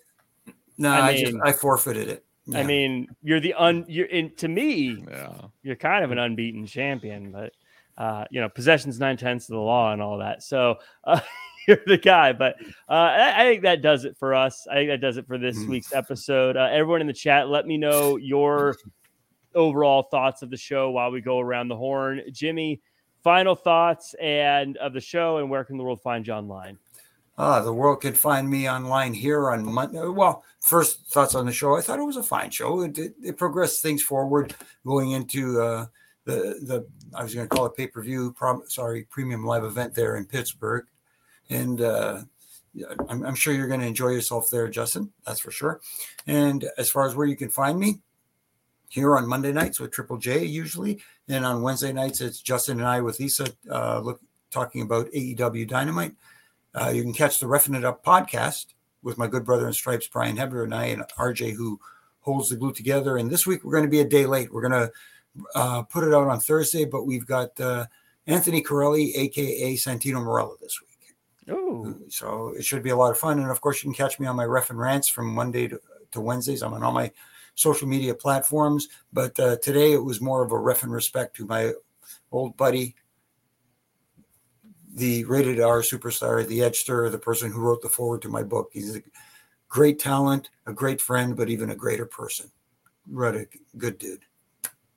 no, I, I mean, just I forfeited it. Yeah. I mean, you're the un. You're in to me. Yeah. You're kind of an unbeaten champion, but uh, you know, possessions nine tenths of the law and all that. So uh, <laughs> you're the guy. But uh, I, I, think that does it for us. I think that does it for this mm. week's episode. Uh, everyone in the chat, let me know your overall thoughts of the show while we go around the horn. Jimmy, final thoughts and of the show, and where can the world find you online? Uh, the world can find me online here on Monday. Well, first thoughts on the show. I thought it was a fine show. It, it, it progressed things forward going into uh, the the I was going to call it pay per view. Prom, sorry, premium live event there in Pittsburgh, and uh, I'm, I'm, sure you're going to enjoy yourself there, Justin. That's for sure. And as far as where you can find me, here on Monday nights with Triple J usually, and on Wednesday nights it's Justin and I with Lisa uh, look talking about AEW Dynamite. Uh, you can catch the Refing It Up podcast with my good brother in stripes, Brian Hebner, and I, and RJ, who holds the glue together. And this week we're going to be a day late. We're going to uh, put it out on Thursday, but we've got uh, Anthony Carelli, aka Santino Marella, this week. Oh, so it should be a lot of fun. And of course, you can catch me on my Ref and Rants from Monday to, to Wednesdays. I'm on all my social media platforms. But uh, today it was more of a ref and respect to my old buddy, the rated R superstar, the edster, the person who wrote the forward to my book. He's a great talent, a great friend, but even a greater person. What a good dude.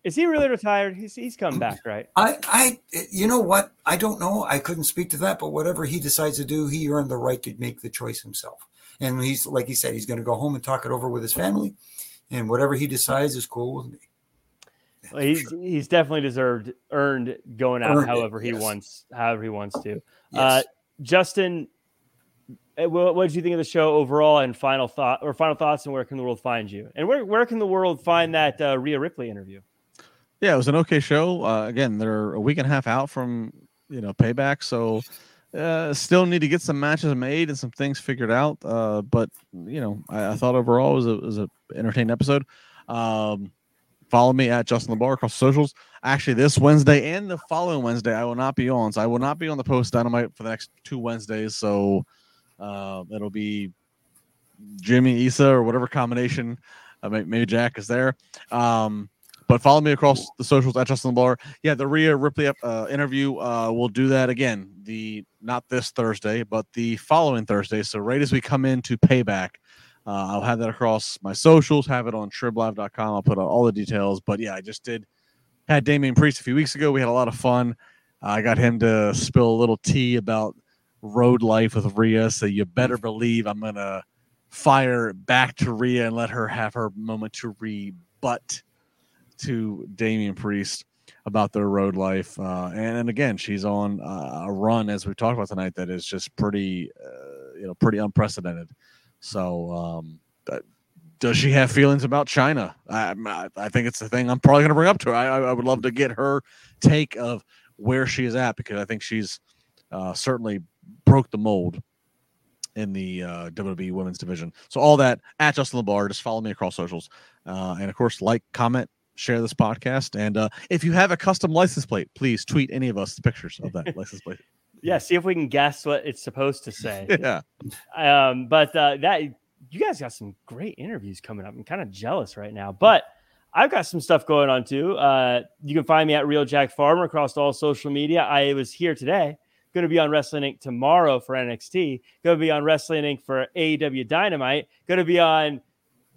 Is he really retired? He's he's come back, right? I I you know what? I don't know. I couldn't speak to that, but whatever he decides to do, he earned the right to make the choice himself. And he's like he said, he's going to go home and talk it over with his family, and whatever he decides is cool with me. Well, he's he's definitely deserved earned going out earned however it, he yes. wants however he wants to. Yes. Uh, Justin, eh, what, what did you think of the show overall? And final thought or final thoughts, and where can the world find you? And where where can the world find that uh, Rhea Ripley interview? Yeah, it was an okay show. Uh, again, they're a week and a half out from you know payback, so uh, still need to get some matches made and some things figured out. Uh, but you know, I, I thought overall it was a was a entertaining episode. Um, follow me at Justin LaBar across socials. Actually, this Wednesday and the following Wednesday, I will not be on. So I will not be on the post dynamite for the next two Wednesdays. So uh, it'll be Jimmy Issa or whatever combination. Uh, maybe Jack is there. Um, but follow me across the socials at Justin Bar. Yeah, the Rhea Ripley uh, interview. Uh, we'll do that again. The not this Thursday, but the following Thursday. So right as we come into payback, uh, I'll have that across my socials. Have it on triblive.com. I'll put out all the details. But yeah, I just did had Damian Priest a few weeks ago. We had a lot of fun. I got him to spill a little tea about road life with Rhea. So you better believe I'm gonna fire back to Rhea and let her have her moment to rebut to Damian Priest about their road life. Uh, and, and, again, she's on uh, a run, as we talked about tonight, that is just pretty, uh, you know, pretty unprecedented. So, um, does she have feelings about Chyna? I, I think it's the thing I'm probably going to bring up to her. I, I, would love to get her take of where she is at because I think she's uh, certainly broke the mold in the uh, WWE Women's Division. So all that at Justin LaBar. Just follow me across socials, uh, and of course, like, comment, share this podcast. And uh, if you have a custom license plate, please tweet any of us pictures of that <laughs> license plate. Yeah, see if we can guess what it's supposed to say. <laughs> yeah. Um, but uh, that you guys got some great interviews coming up. I'm kind of jealous right now, but I've got some stuff going on too. Uh, you can find me at Real Jack Farmer across all social media. I was here today. Going to be on Wrestling Inc. tomorrow for NXT. Going to be on Wrestling Inc. for AEW Dynamite. Going to be on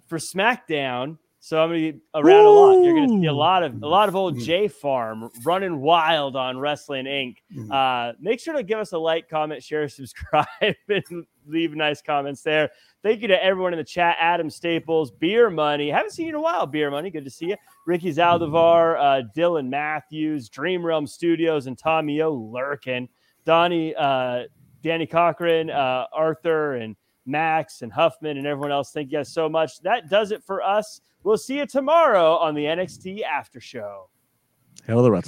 for SmackDown so I'm gonna be around Ooh. a lot. You're gonna see a lot of a lot of old mm. J Farm running wild on Wrestling Inc. Mm. Uh, make sure to give us a like, comment, share, <laughs> subscribe, and leave nice comments there. Thank you to everyone in the chat. Adam Staples, Beer Money. Haven't seen you in a while, Beer Money. Good to see you. Ricky Zaldivar, uh, Dylan Matthews, Dream Realm Studios, and Tommy O lurking. Donnie, uh, Danny Cochran, uh, Arthur, and Max and Huffman and everyone else. Thank you guys so much. That does it for us. We'll see you tomorrow on the NXT After Show. Hell the Reds.